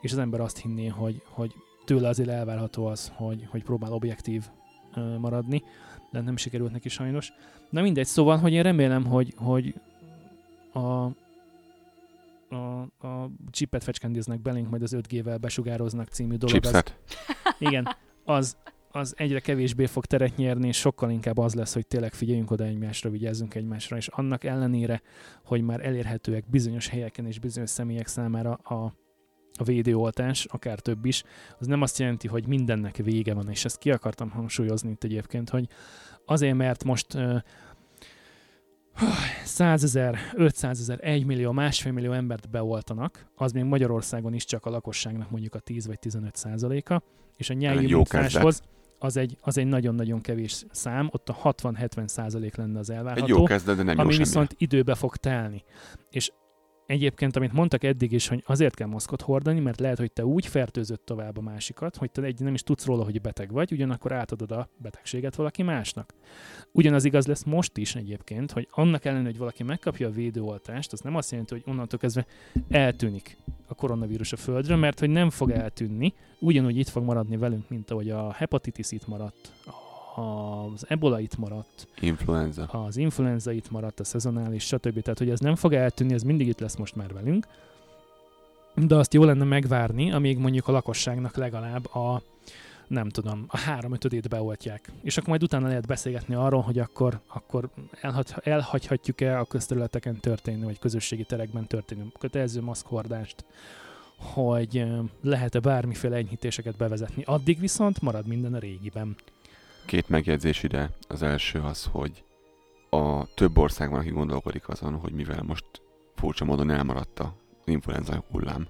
és az ember azt hinné, hogy, hogy tőle azért elvárható az, hogy, hogy próbál objektív maradni, de nem sikerült neki sajnos. Na mindegy, szóval, hogy én remélem, hogy, hogy a, a, a chipet fecskendeznek belénk, majd az 5G-vel besugároznak című dolog. Az, <laughs> igen, az, az egyre kevésbé fog teret nyerni, és sokkal inkább az lesz, hogy tényleg figyeljünk oda egymásra, vigyázzunk egymásra, és annak ellenére, hogy már elérhetőek bizonyos helyeken és bizonyos személyek számára a, a védőoltás, akár több is, az nem azt jelenti, hogy mindennek vége van, és ezt ki akartam hangsúlyozni itt egyébként, hogy azért, mert most uh, 100 ezer, 500 ezer, 1 millió, másfél millió embert beoltanak, az még Magyarországon is csak a lakosságnak mondjuk a 10 vagy 15 százaléka, és a Jó immunitáshoz az egy, az egy nagyon-nagyon kevés szám, ott a 60-70 százalék lenne az Egy elvárható jó kezdet, de nem jó ami semmi. viszont időbe fog telni. És egyébként, amit mondtak eddig is, hogy azért kell maszkot hordani, mert lehet, hogy te úgy fertőzött tovább a másikat, hogy te egy nem is tudsz róla, hogy beteg vagy, ugyanakkor átadod a betegséget valaki másnak. Ugyanaz igaz lesz most is egyébként, hogy annak ellenére, hogy valaki megkapja a védőoltást, az nem azt jelenti, hogy onnantól kezdve eltűnik a koronavírus a földről, mert hogy nem fog eltűnni, ugyanúgy itt fog maradni velünk, mint ahogy a hepatitis itt maradt, az ebola itt maradt, Influenza. az influenza itt maradt, a szezonális, stb. Tehát, hogy ez nem fog eltűnni, ez mindig itt lesz most már velünk. De azt jó lenne megvárni, amíg mondjuk a lakosságnak legalább a nem tudom, a három ötödét beoltják. És akkor majd utána lehet beszélgetni arról, hogy akkor, akkor elhagy, elhagyhatjuk-e a közterületeken történő, vagy közösségi terekben történő kötelező maszkhordást, hogy lehet-e bármiféle enyhítéseket bevezetni. Addig viszont marad minden a régiben. Két megjegyzés ide. Az első az, hogy a több országban, aki gondolkodik azon, hogy mivel most furcsa módon elmaradt az influenza hullám,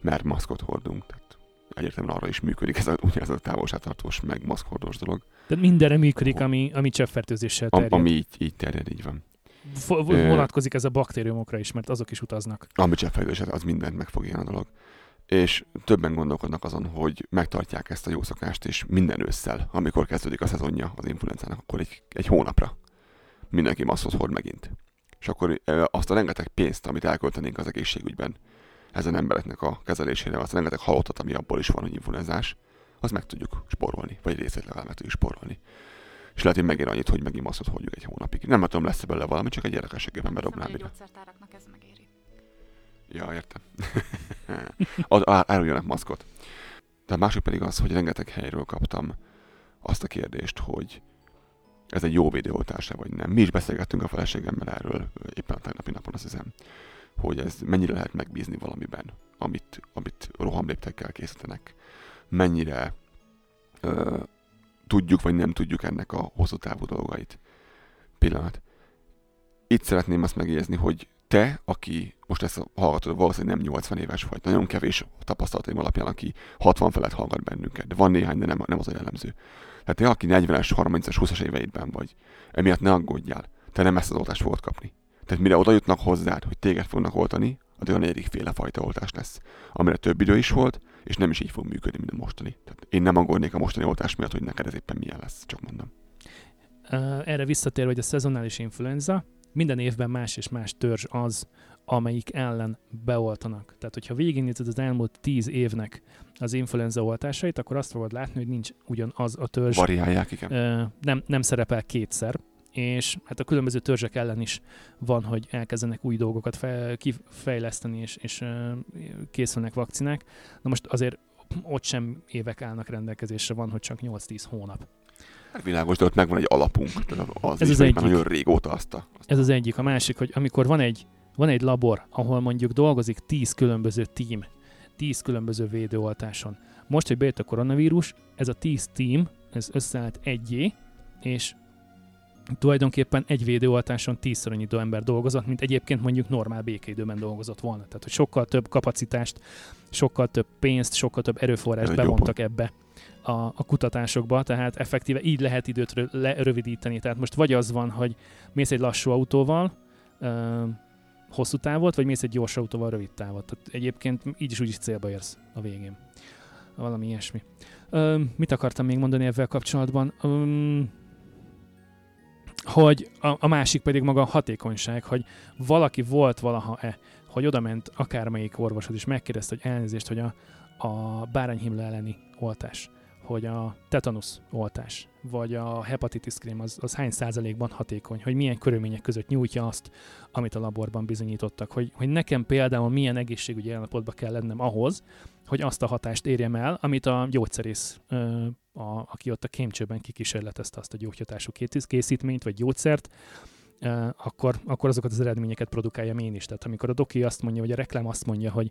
mert maszkot hordunk, tehát egyértelműen arra is működik ez a, ugye ez a távolságtartós meg maszkhordós dolog, Tehát mindenre működik, ami, ami cseppfertőzéssel am, terjed. ami így, így terjed, így van. Vonatkozik ez a baktériumokra is, mert azok is utaznak. Ami cseppfejlődés, az mindent meg fog ilyen a dolog. És többen gondolkodnak azon, hogy megtartják ezt a jó szokást, és minden ősszel, amikor kezdődik a szezonja az influenzának, akkor egy, egy hónapra mindenki maszkot hord megint. És akkor azt a rengeteg pénzt, amit elköltenénk az egészségügyben ezen embereknek a kezelésére, azt a rengeteg halottat, ami abból is van, hogy influenzás, az meg tudjuk sporolni, vagy részét legalább meg tudjuk sporolni. És lehet, hogy megér annyit, hogy megint maszkot hordjuk egy hónapig. Nem tudom, lesz belőle valami, csak egy érdekességében bedobnám ide. Ja, értem. <laughs> Áruljanak maszkot. De a másik pedig az, hogy rengeteg helyről kaptam azt a kérdést, hogy ez egy jó védőoltás vagy nem. Mi is beszélgettünk a feleségemmel erről éppen a tegnapi napon, azt hiszem, hogy ez mennyire lehet megbízni valamiben, amit, amit rohamléptekkel készítenek. Mennyire ö, tudjuk vagy nem tudjuk ennek a hosszú távú dolgait. Pillanat. Itt szeretném azt megjegyezni, hogy te, aki most ezt hallgatod, valószínűleg nem 80 éves vagy, nagyon kevés tapasztalataim alapján, aki 60 felett hallgat bennünket, de van néhány, de nem, nem az a jellemző. Tehát te, aki 40-es, 30-as, 20-as éveidben vagy, emiatt ne aggódjál, te nem ezt az oltást fogod kapni. Tehát mire oda jutnak hozzád, hogy téged fognak oltani, az a negyedik féle fajta oltás lesz, amire több idő is volt, és nem is így fog működni, mint a mostani. Tehát én nem aggódnék a mostani oltás miatt, hogy neked ez éppen milyen lesz, csak mondom. Erre visszatér, hogy a szezonális influenza, minden évben más és más törzs az, amelyik ellen beoltanak. Tehát, hogyha végignézed az elmúlt tíz évnek az influenza oltásait, akkor azt fogod látni, hogy nincs ugyanaz a törzs. Variálják, igen. Ö, nem, nem szerepel kétszer, és hát a különböző törzsek ellen is van, hogy elkezdenek új dolgokat fe, kifejleszteni, és, és készülnek vakcinák. Na most azért ott sem évek állnak rendelkezésre, van, hogy csak 8-10 hónap. Világos, de ott megvan egy alapunk. Az Ez az egyik. nagyon régóta azt a... Azt Ez az egyik. A másik, hogy amikor van egy, van egy labor, ahol mondjuk dolgozik 10 különböző tím, 10 különböző védőoltáson. Most, hogy bejött a koronavírus, ez a 10 tím, ez összeállt egyé, és tulajdonképpen egy védőoltáson tízszer annyi ember dolgozott, mint egyébként mondjuk normál békeidőben dolgozott volna. Tehát, hogy sokkal több kapacitást, sokkal több pénzt, sokkal több erőforrást bevontak ebbe a, a kutatásokba, tehát effektíve így lehet időt lerövidíteni. Tehát most vagy az van, hogy mész egy lassú autóval, ö, hosszú távot, vagy mész egy gyors autóval rövid távot. Tehát egyébként így is úgy is célba érsz a végén. Valami ilyesmi. Ö, mit akartam még mondani ezzel kapcsolatban? Ö, hogy a, a másik pedig maga a hatékonyság, hogy valaki volt valaha-e, hogy odament akármelyik orvoshoz, és megkérdezte, hogy elnézést, hogy a, a bárányhimle elleni oltás, hogy a tetanus oltás, vagy a hepatitis krém az, az hány százalékban hatékony, hogy milyen körülmények között nyújtja azt, amit a laborban bizonyítottak, hogy, hogy nekem például milyen egészségügyi állapotba kell lennem ahhoz, hogy azt a hatást érjem el, amit a gyógyszerész, a, aki ott a kémcsőben kikísérletezte azt a gyógyhatású készítményt, vagy gyógyszert, akkor, akkor azokat az eredményeket produkáljam én is. Tehát amikor a doki azt mondja, vagy a reklám azt mondja, hogy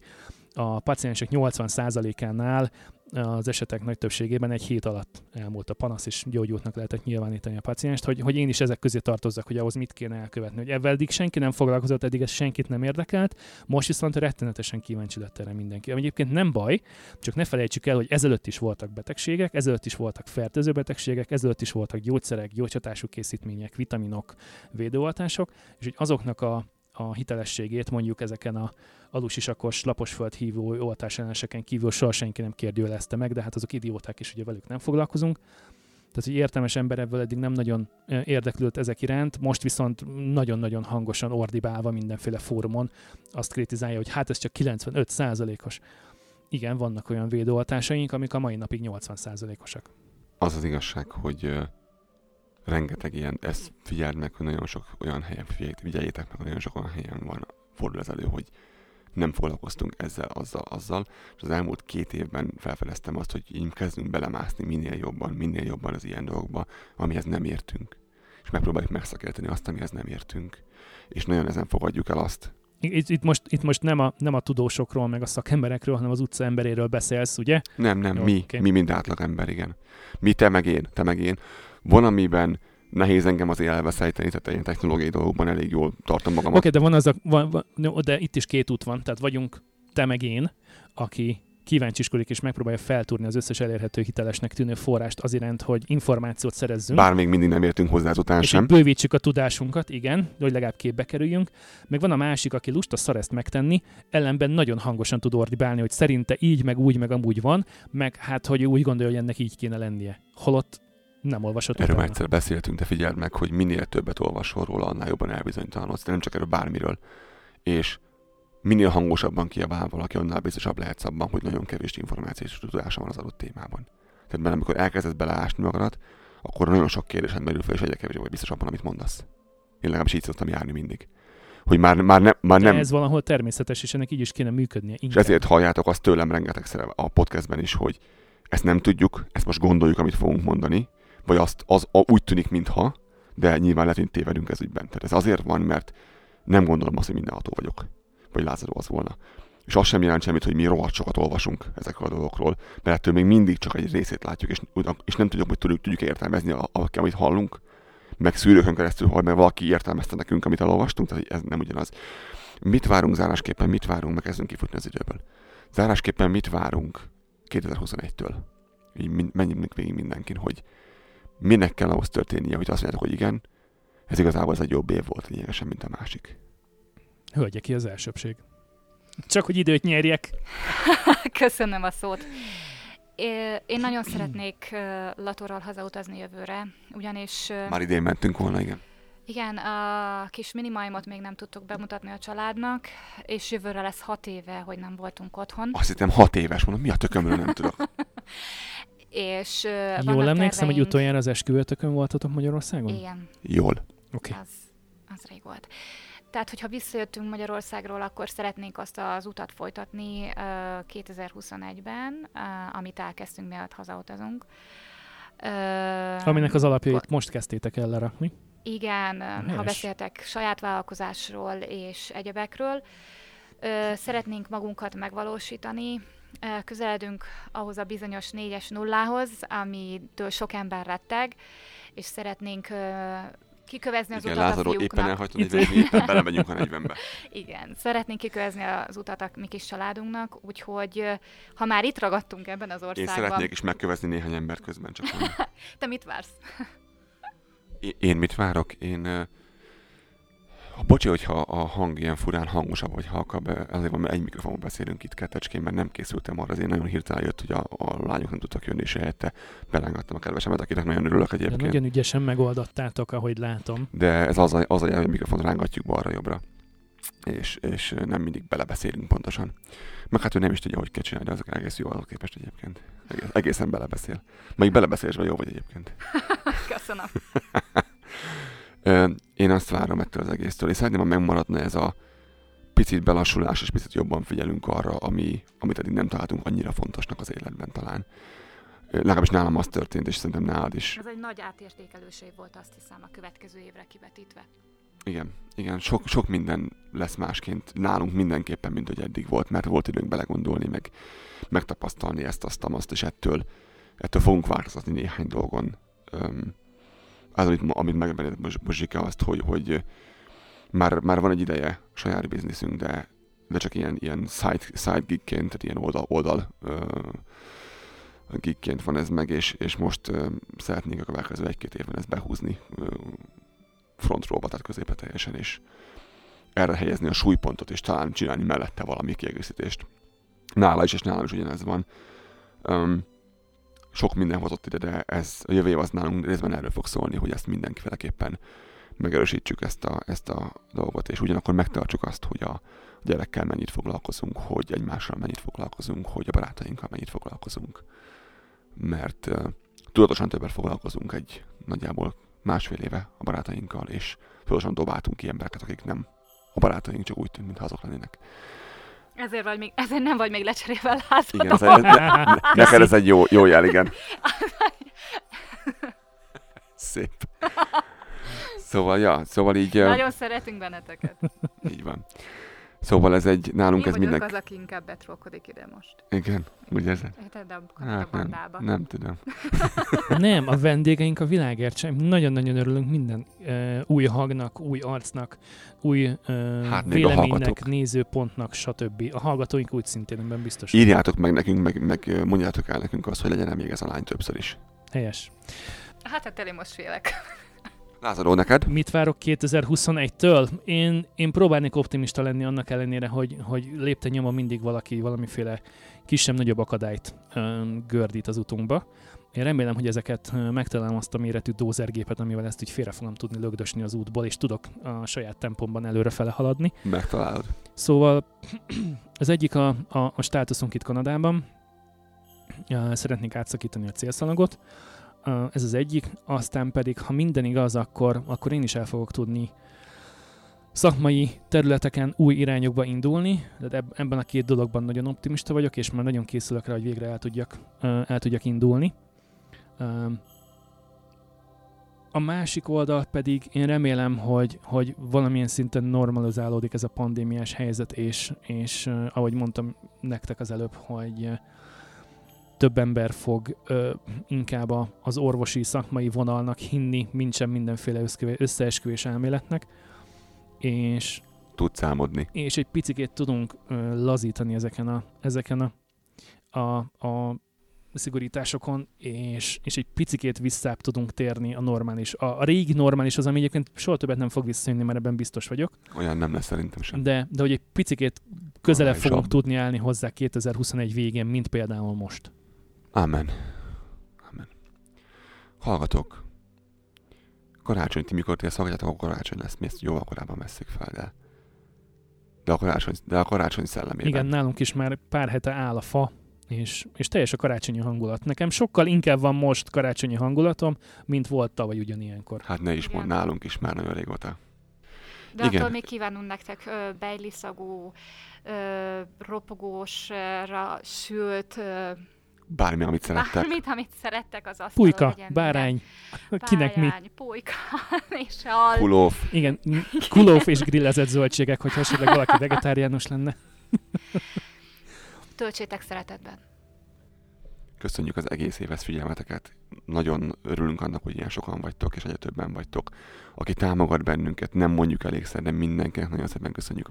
a paciensek 80%-ánál az esetek nagy többségében egy hét alatt elmúlt a panasz, és gyógyultnak lehetett nyilvánítani a pacienst, hogy, hogy én is ezek közé tartozzak, hogy ahhoz mit kéne elkövetni. Hogy ebben eddig senki nem foglalkozott, eddig ez senkit nem érdekelt, most viszont rettenetesen kíváncsi lett erre mindenki. Ami egyébként nem baj, csak ne felejtsük el, hogy ezelőtt is voltak betegségek, ezelőtt is voltak fertőző betegségek, ezelőtt is voltak gyógyszerek, gyógyhatású készítmények, vitaminok, védőoltások, és hogy azoknak a a hitelességét mondjuk ezeken a alusisakos, laposföld hívó oltáselleneseken kívül soha senki nem kérdőjelezte meg, de hát azok idióták is, ugye velük nem foglalkozunk. Tehát, hogy értelmes ember ebből eddig nem nagyon érdeklődött ezek iránt, most viszont nagyon-nagyon hangosan ordibálva mindenféle fórumon azt kritizálja, hogy hát ez csak 95 százalékos. Igen, vannak olyan védőoltásaink, amik a mai napig 80 százalékosak. Az az igazság, hogy rengeteg ilyen, ezt figyeld meg, hogy nagyon sok olyan helyen, figyeljétek meg, hogy nagyon sok olyan helyen van, fordul ez elő, hogy nem foglalkoztunk ezzel, azzal, azzal, és az elmúlt két évben felfedeztem azt, hogy így kezdünk belemászni minél jobban, minél jobban az ilyen dolgokba, amihez nem értünk. És megpróbáljuk megszakérteni azt, amihez nem értünk. És nagyon ezen fogadjuk el azt, itt, itt, most, itt most nem, a, nem a tudósokról, meg a szakemberekről, hanem az utca emberéről beszélsz, ugye? Nem, nem, Jó, mi, okay. mi mind átlag ember, igen. Mi, te meg én, te meg én. Van, amiben nehéz engem az élve szejteni, tehát ilyen technológiai dolgokban elég jól tartom magam. Oké, okay, de van az a, van, van, de itt is két út van, tehát vagyunk te meg én, aki kíváncsiskodik és megpróbálja feltúrni az összes elérhető hitelesnek tűnő forrást az iránt, hogy információt szerezzünk. Bár még mindig nem értünk hozzá után és sem. bővítsük a tudásunkat, igen, hogy legalább képbe kerüljünk. Meg van a másik, aki lusta szar ezt megtenni, ellenben nagyon hangosan tud ordibálni, hogy szerinte így, meg úgy, meg amúgy van, meg hát, hogy úgy gondolja, hogy ennek így kéne lennie. Holott nem olvasott Erről már egyszer beszéltünk, de figyeld meg, hogy minél többet olvasol róla, annál jobban elbizonytalanodsz, de nem csak erről bármiről. És minél hangosabban kiabál valaki, annál biztosabb lehetsz abban, hogy nagyon kevés információs tudása van az adott témában. Tehát mert amikor elkezdesz beleásni magadat, akkor nagyon sok kérdésed merül fel, és egyre kevésbé vagy biztos abban, amit mondasz. Én legalábbis így szoktam járni mindig. Hogy már, már, ne, már nem... De ez valahol természetes, és ennek így is kéne működnie. Inkább. És ezért halljátok azt tőlem rengetegszer a podcastben is, hogy ezt nem tudjuk, ezt most gondoljuk, amit fogunk mondani, vagy azt az, úgy tűnik, mintha, de nyilván lehet, hogy tévedünk ez ügyben. Tehát ez azért van, mert nem gondolom azt, hogy minden autó vagyok, vagy Lázaro az volna. És az sem jelent semmit, hogy mi rohadt sokat olvasunk ezekről a dolgokról, mert ettől még mindig csak egy részét látjuk, és, és nem tudjuk, hogy tudjuk, tudjuk értelmezni, a, a, amit hallunk, meg szűrőkön keresztül, hogy meg valaki értelmezte nekünk, amit elolvastunk, tehát ez nem ugyanaz. Mit várunk zárásképpen, mit várunk, meg kezdünk kifutni az időből. Zárásképpen mit várunk 2021-től? Így menjünk végig mindenkin, hogy minek kell ahhoz történnie, hogy azt mondjátok, hogy igen, ez igazából ez egy jobb év volt lényegesen, mint a másik. Hölgye ki az elsőbség. Csak hogy időt nyerjek. <laughs> Köszönöm a szót. Én nagyon szeretnék Latorral hazautazni jövőre, ugyanis... Már idén mentünk volna, igen. Igen, a kis minimáimot még nem tudtuk bemutatni a családnak, és jövőre lesz hat éve, hogy nem voltunk otthon. Azt hittem hat éves, mondom, mi a tökömről nem tudok. <laughs> és uh, Jól emlékszem, terveink... hogy utoljára az esküvőtökön voltatok Magyarországon? Igen. Jól. Oké. Okay. Az, az rég volt. Tehát, hogyha visszajöttünk Magyarországról, akkor szeretnénk azt az utat folytatni uh, 2021-ben, uh, amit elkezdtünk, mielőtt hazautazunk. Uh, Aminek az alapjait most kezdtétek el lerakni. Igen, Helyes. ha beszéltek saját vállalkozásról és egyebekről. Uh, szeretnénk magunkat megvalósítani, közeledünk ahhoz a bizonyos négyes nullához, amitől sok ember retteg, és szeretnénk kikövezni az Igen, utat Lázaro a fiúknak. éppen elhagyta 40, mi <laughs> éppen belemegyünk a 40-be. Igen, szeretnénk kikövezni az utat a mi kis családunknak, úgyhogy ha már itt ragadtunk ebben az országban... Én szeretnék is megkövezni néhány ember közben, csak <laughs> Te mit vársz? én, én mit várok? Én Bocsi, hogyha a hang ilyen furán hangosabb, vagy halkabb, azért van, mert egy mikrofonban beszélünk itt kettecskén, mert nem készültem arra, azért nagyon hirtelen jött, hogy a, a lányok nem tudtak jönni, és helyette belángattam a kedvesemet, akinek nagyon örülök egyébként. De nagyon ügyesen megoldottátok, ahogy látom. De ez az a, az a jel, hogy a mikrofon rángatjuk balra-jobbra, és, és nem mindig belebeszélünk pontosan. Meg hát ő nem is tudja, hogy kell csinálni, azok egész jó ahhoz képest egyébként. Egész, egészen belebeszél. Meg belebeszélésben jó vagy egyébként. <laughs> Köszönöm. <laughs> Én azt várom ettől az egésztől, és szeretném, ha megmaradna ez a picit belassulás, és picit jobban figyelünk arra, ami, amit eddig nem találtunk annyira fontosnak az életben talán. Legalábbis nálam az történt, és szerintem nálad is. Ez egy nagy átértékelős év volt, azt hiszem, a következő évre kivetítve. Igen, igen, sok, sok minden lesz másként nálunk mindenképpen, mint hogy eddig volt, mert volt időnk belegondolni, meg megtapasztalni ezt, azt, azt, és ettől, ettől fogunk változtatni néhány dolgon. Um, az, amit, amit megemlített Bozsika azt, hogy, hogy már, már van egy ideje saját bizniszünk, de, de csak ilyen, ilyen side, side gigként, tehát ilyen oldal, oldal uh, gigként van ez meg, és, és most uh, szeretnénk a következő egy-két évben ezt behúzni uh, frontróba, tehát középe teljesen, és erre helyezni a súlypontot, és talán csinálni mellette valami kiegészítést. Nála is, és nálam is ugyanez van. Um, sok minden hozott ide, de ez a jövő év az nálunk részben erről fog szólni, hogy ezt mindenféleképpen megerősítsük ezt a, ezt a dolgot, és ugyanakkor megtartsuk azt, hogy a gyerekkel mennyit foglalkozunk, hogy egymással mennyit foglalkozunk, hogy a barátainkkal mennyit foglalkozunk. Mert uh, tudatosan többet foglalkozunk egy nagyjából másfél éve a barátainkkal, és tudatosan dobáltunk ki embereket, akik nem a barátaink, csak úgy tűnt, mintha azok lennének. Ezért, vagy még, ezért nem vagy még lecserélve lázadó. Igen, ez, ez, ne, neked ez egy jó, jó jel, igen. <laughs> Szép. Szóval, ja, szóval így... Nagyon uh, szeretünk benneteket. Így van. Szóval ez egy, nálunk Mi ez minden... az, aki inkább betrolkodik ide most. Igen, úgy érzed? Érted, a, hát a nem, nem tudom. <laughs> nem, a vendégeink a világért sem. Nagyon-nagyon örülünk minden uh, új hagnak, új arcnak, új uh, hát véleménynek, nézőpontnak, stb. A hallgatóink úgy szintén ebben biztos. Írjátok meg nekünk, meg, meg mondjátok el nekünk azt, hogy legyen még ez a lány többször is. Helyes. Hát, hát elég most félek. Lázadó neked? Mit várok 2021-től? Én, én próbálnék optimista lenni annak ellenére, hogy, hogy lépte nyoma mindig valaki valamiféle kisebb-nagyobb akadályt ö, gördít az utunkba. Én remélem, hogy ezeket megtalálom azt a méretű dózergépet, amivel ezt úgy félre fogom tudni lögdösni az útból, és tudok a saját tempomban előrefele haladni. Megtalálod. Szóval <clears throat> az egyik a, a, a státuszunk itt Kanadában. Szeretnénk átszakítani a célszalagot ez az egyik, aztán pedig, ha minden igaz, akkor, akkor én is el fogok tudni szakmai területeken új irányokba indulni, de ebben a két dologban nagyon optimista vagyok, és már nagyon készülök rá, hogy végre el tudjak, el tudjak indulni. a másik oldal pedig én remélem, hogy, hogy valamilyen szinten normalizálódik ez a pandémiás helyzet, és, és ahogy mondtam nektek az előbb, hogy több ember fog uh, inkább a, az orvosi szakmai vonalnak hinni, mint sem mindenféle összeesküvés elméletnek, és tud számodni. És egy picit tudunk uh, lazítani ezeken a, ezeken a, a, a szigorításokon, és, és egy picikét visszább tudunk térni a normális. A, a régi normális az, ami egyébként soha többet nem fog visszajönni, mert ebben biztos vagyok. Olyan nem lesz szerintem sem. De, de hogy egy picikét közelebb fogunk tudni állni hozzá 2021 végén, mint például most. Amen. Amen. Hallgatok. Karácsony, ti mikor ti ezt hallgatjátok, akkor karácsony lesz. Mi ezt jóval korábban veszük fel, de de a karácsony, de a karácsony szellemében. Igen, nálunk is már pár hete áll a fa, és, és teljes a karácsonyi hangulat. Nekem sokkal inkább van most karácsonyi hangulatom, mint volt tavaly ugyanilyenkor. Hát ne is mond, nálunk is már nagyon régóta. De Igen. attól még kívánunk nektek ö, bejliszagú, ö, ropogósra sült ö, Bármi, amit szerettek. Bármit, amit szerettek, az azt Pulyka, bárány, kinek mi? pulyka, <laughs> és hal. Kulóf. Igen, kulóf és grillezett zöldségek, hogy esetleg valaki vegetáriánus lenne. Töltsétek szeretetben. Köszönjük az egész éves figyelmeteket. Nagyon örülünk annak, hogy ilyen sokan vagytok, és egyre többen vagytok. Aki támogat bennünket, nem mondjuk elégszer, de mindenkinek nagyon szépen köszönjük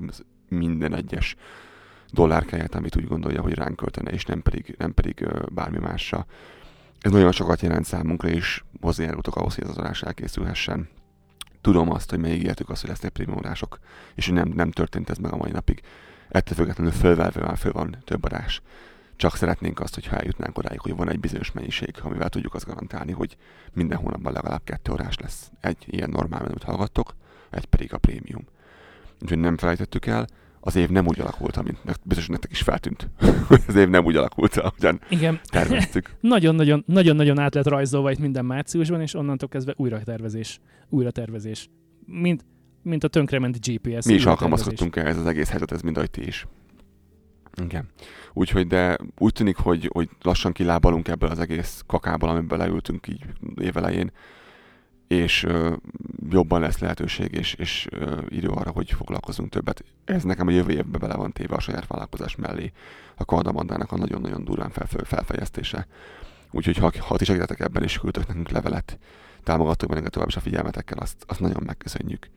minden egyes dollárkáját, amit úgy gondolja, hogy ránk költene, és nem pedig, nem pedig bármi másra. Ez nagyon sokat jelent számunkra, és hozzájárultok ahhoz, hogy az adás elkészülhessen. Tudom azt, hogy megígértük azt, hogy lesznek prémiumodások, és hogy nem, nem történt ez meg a mai napig. Ettől függetlenül fölvelve már föl van több adás. Csak szeretnénk azt, hogyha eljutnánk odáig, hogy van egy bizonyos mennyiség, amivel tudjuk azt garantálni, hogy minden hónapban legalább kettő órás lesz. Egy ilyen normál menüt hallgattok, egy pedig a prémium. Úgyhogy nem felejtettük el, az év nem úgy alakult, amint biztos nektek is feltűnt, <laughs> hogy az év nem úgy alakult, ahogyan Igen. terveztük. <laughs> Nagyon-nagyon, nagyon-nagyon át lett rajzolva itt minden márciusban, és onnantól kezdve újra tervezés. Újra tervezés. Mint, mint a tönkrement GPS. Mi is alkalmazkodtunk ehhez az egész helyzet, ez mind ahogy ti is. Igen. Úgyhogy, de úgy tűnik, hogy, hogy lassan kilábalunk ebből az egész kakából, amiben leültünk így évelején és ö, jobban lesz lehetőség és, és ö, idő arra, hogy foglalkozunk többet. Ez nekem a jövő évben bele van téve a saját vállalkozás mellé a Kanadabandának a nagyon-nagyon durván fel, felfejeztése. Úgyhogy ha, ha ti segítetek ebben és küldtök nekünk levelet, támogatok bennünket tovább is a figyelmetekkel, azt, azt nagyon megköszönjük.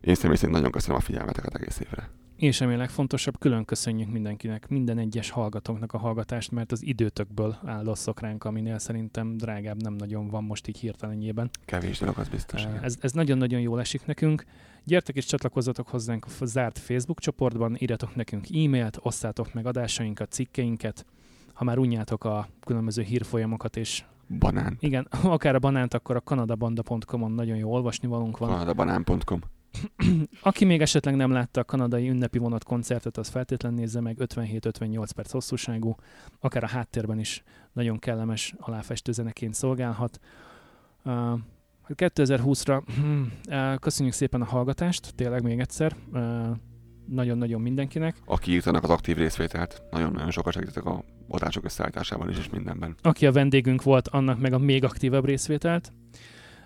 Én személy szerint nagyon köszönöm a figyelmeteket egész évre. És ami a legfontosabb, külön köszönjük mindenkinek, minden egyes hallgatónknak a hallgatást, mert az időtökből áldosszok ránk, aminél szerintem drágább nem nagyon van most így hirtelenjében. Kevés dolog, az biztos. Ez, ez nagyon-nagyon jól esik nekünk. Gyertek és csatlakozzatok hozzánk a zárt Facebook csoportban, írjatok nekünk e-mailt, osszátok meg adásainkat, cikkeinket, ha már unjátok a különböző hírfolyamokat és Banán. Igen, <laughs> akár a banánt, akkor a kanadabanda.com-on nagyon jó olvasni valunk van. Kanadabanán.com <clears throat> Aki még esetleg nem látta a kanadai ünnepi vonat koncertet, az feltétlen nézze meg, 57-58 perc hosszúságú, akár a háttérben is nagyon kellemes aláfestő zeneként szolgálhat. Uh, 2020-ra uh, köszönjük szépen a hallgatást, tényleg még egyszer. Nagyon-nagyon mindenkinek. Aki írtanak az aktív részvételt, nagyon-nagyon sokat segítettek a adások összeállításában is, és mindenben. Aki a vendégünk volt, annak meg a még aktívabb részvételt.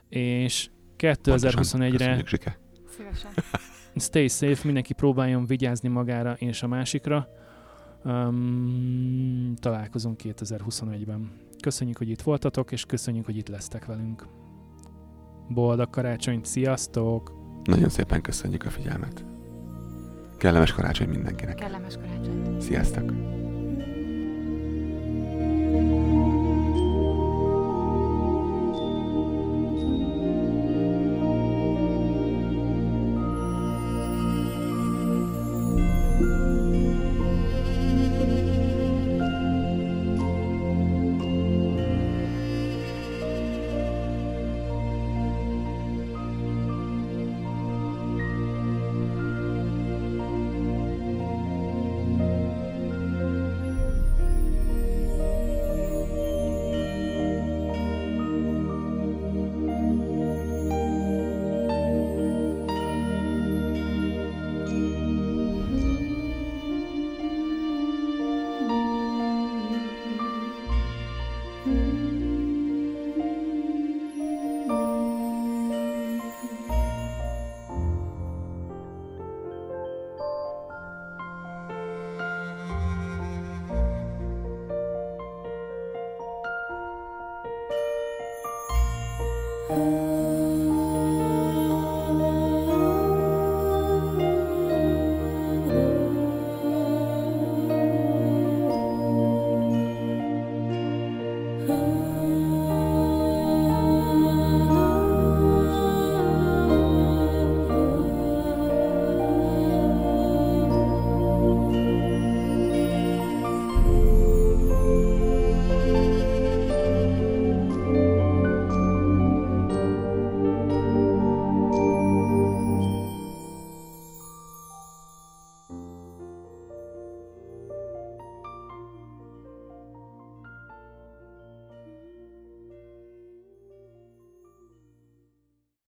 És 2021-re Szívesen. <laughs> Stay safe, mindenki próbáljon vigyázni magára és a másikra. Um, találkozunk 2021-ben. Köszönjük, hogy itt voltatok, és köszönjük, hogy itt lesztek velünk. Boldog karácsonyt, sziasztok! Nagyon szépen köszönjük a figyelmet. Kellemes karácsony mindenkinek. Kellemes karácsony. Sziasztok!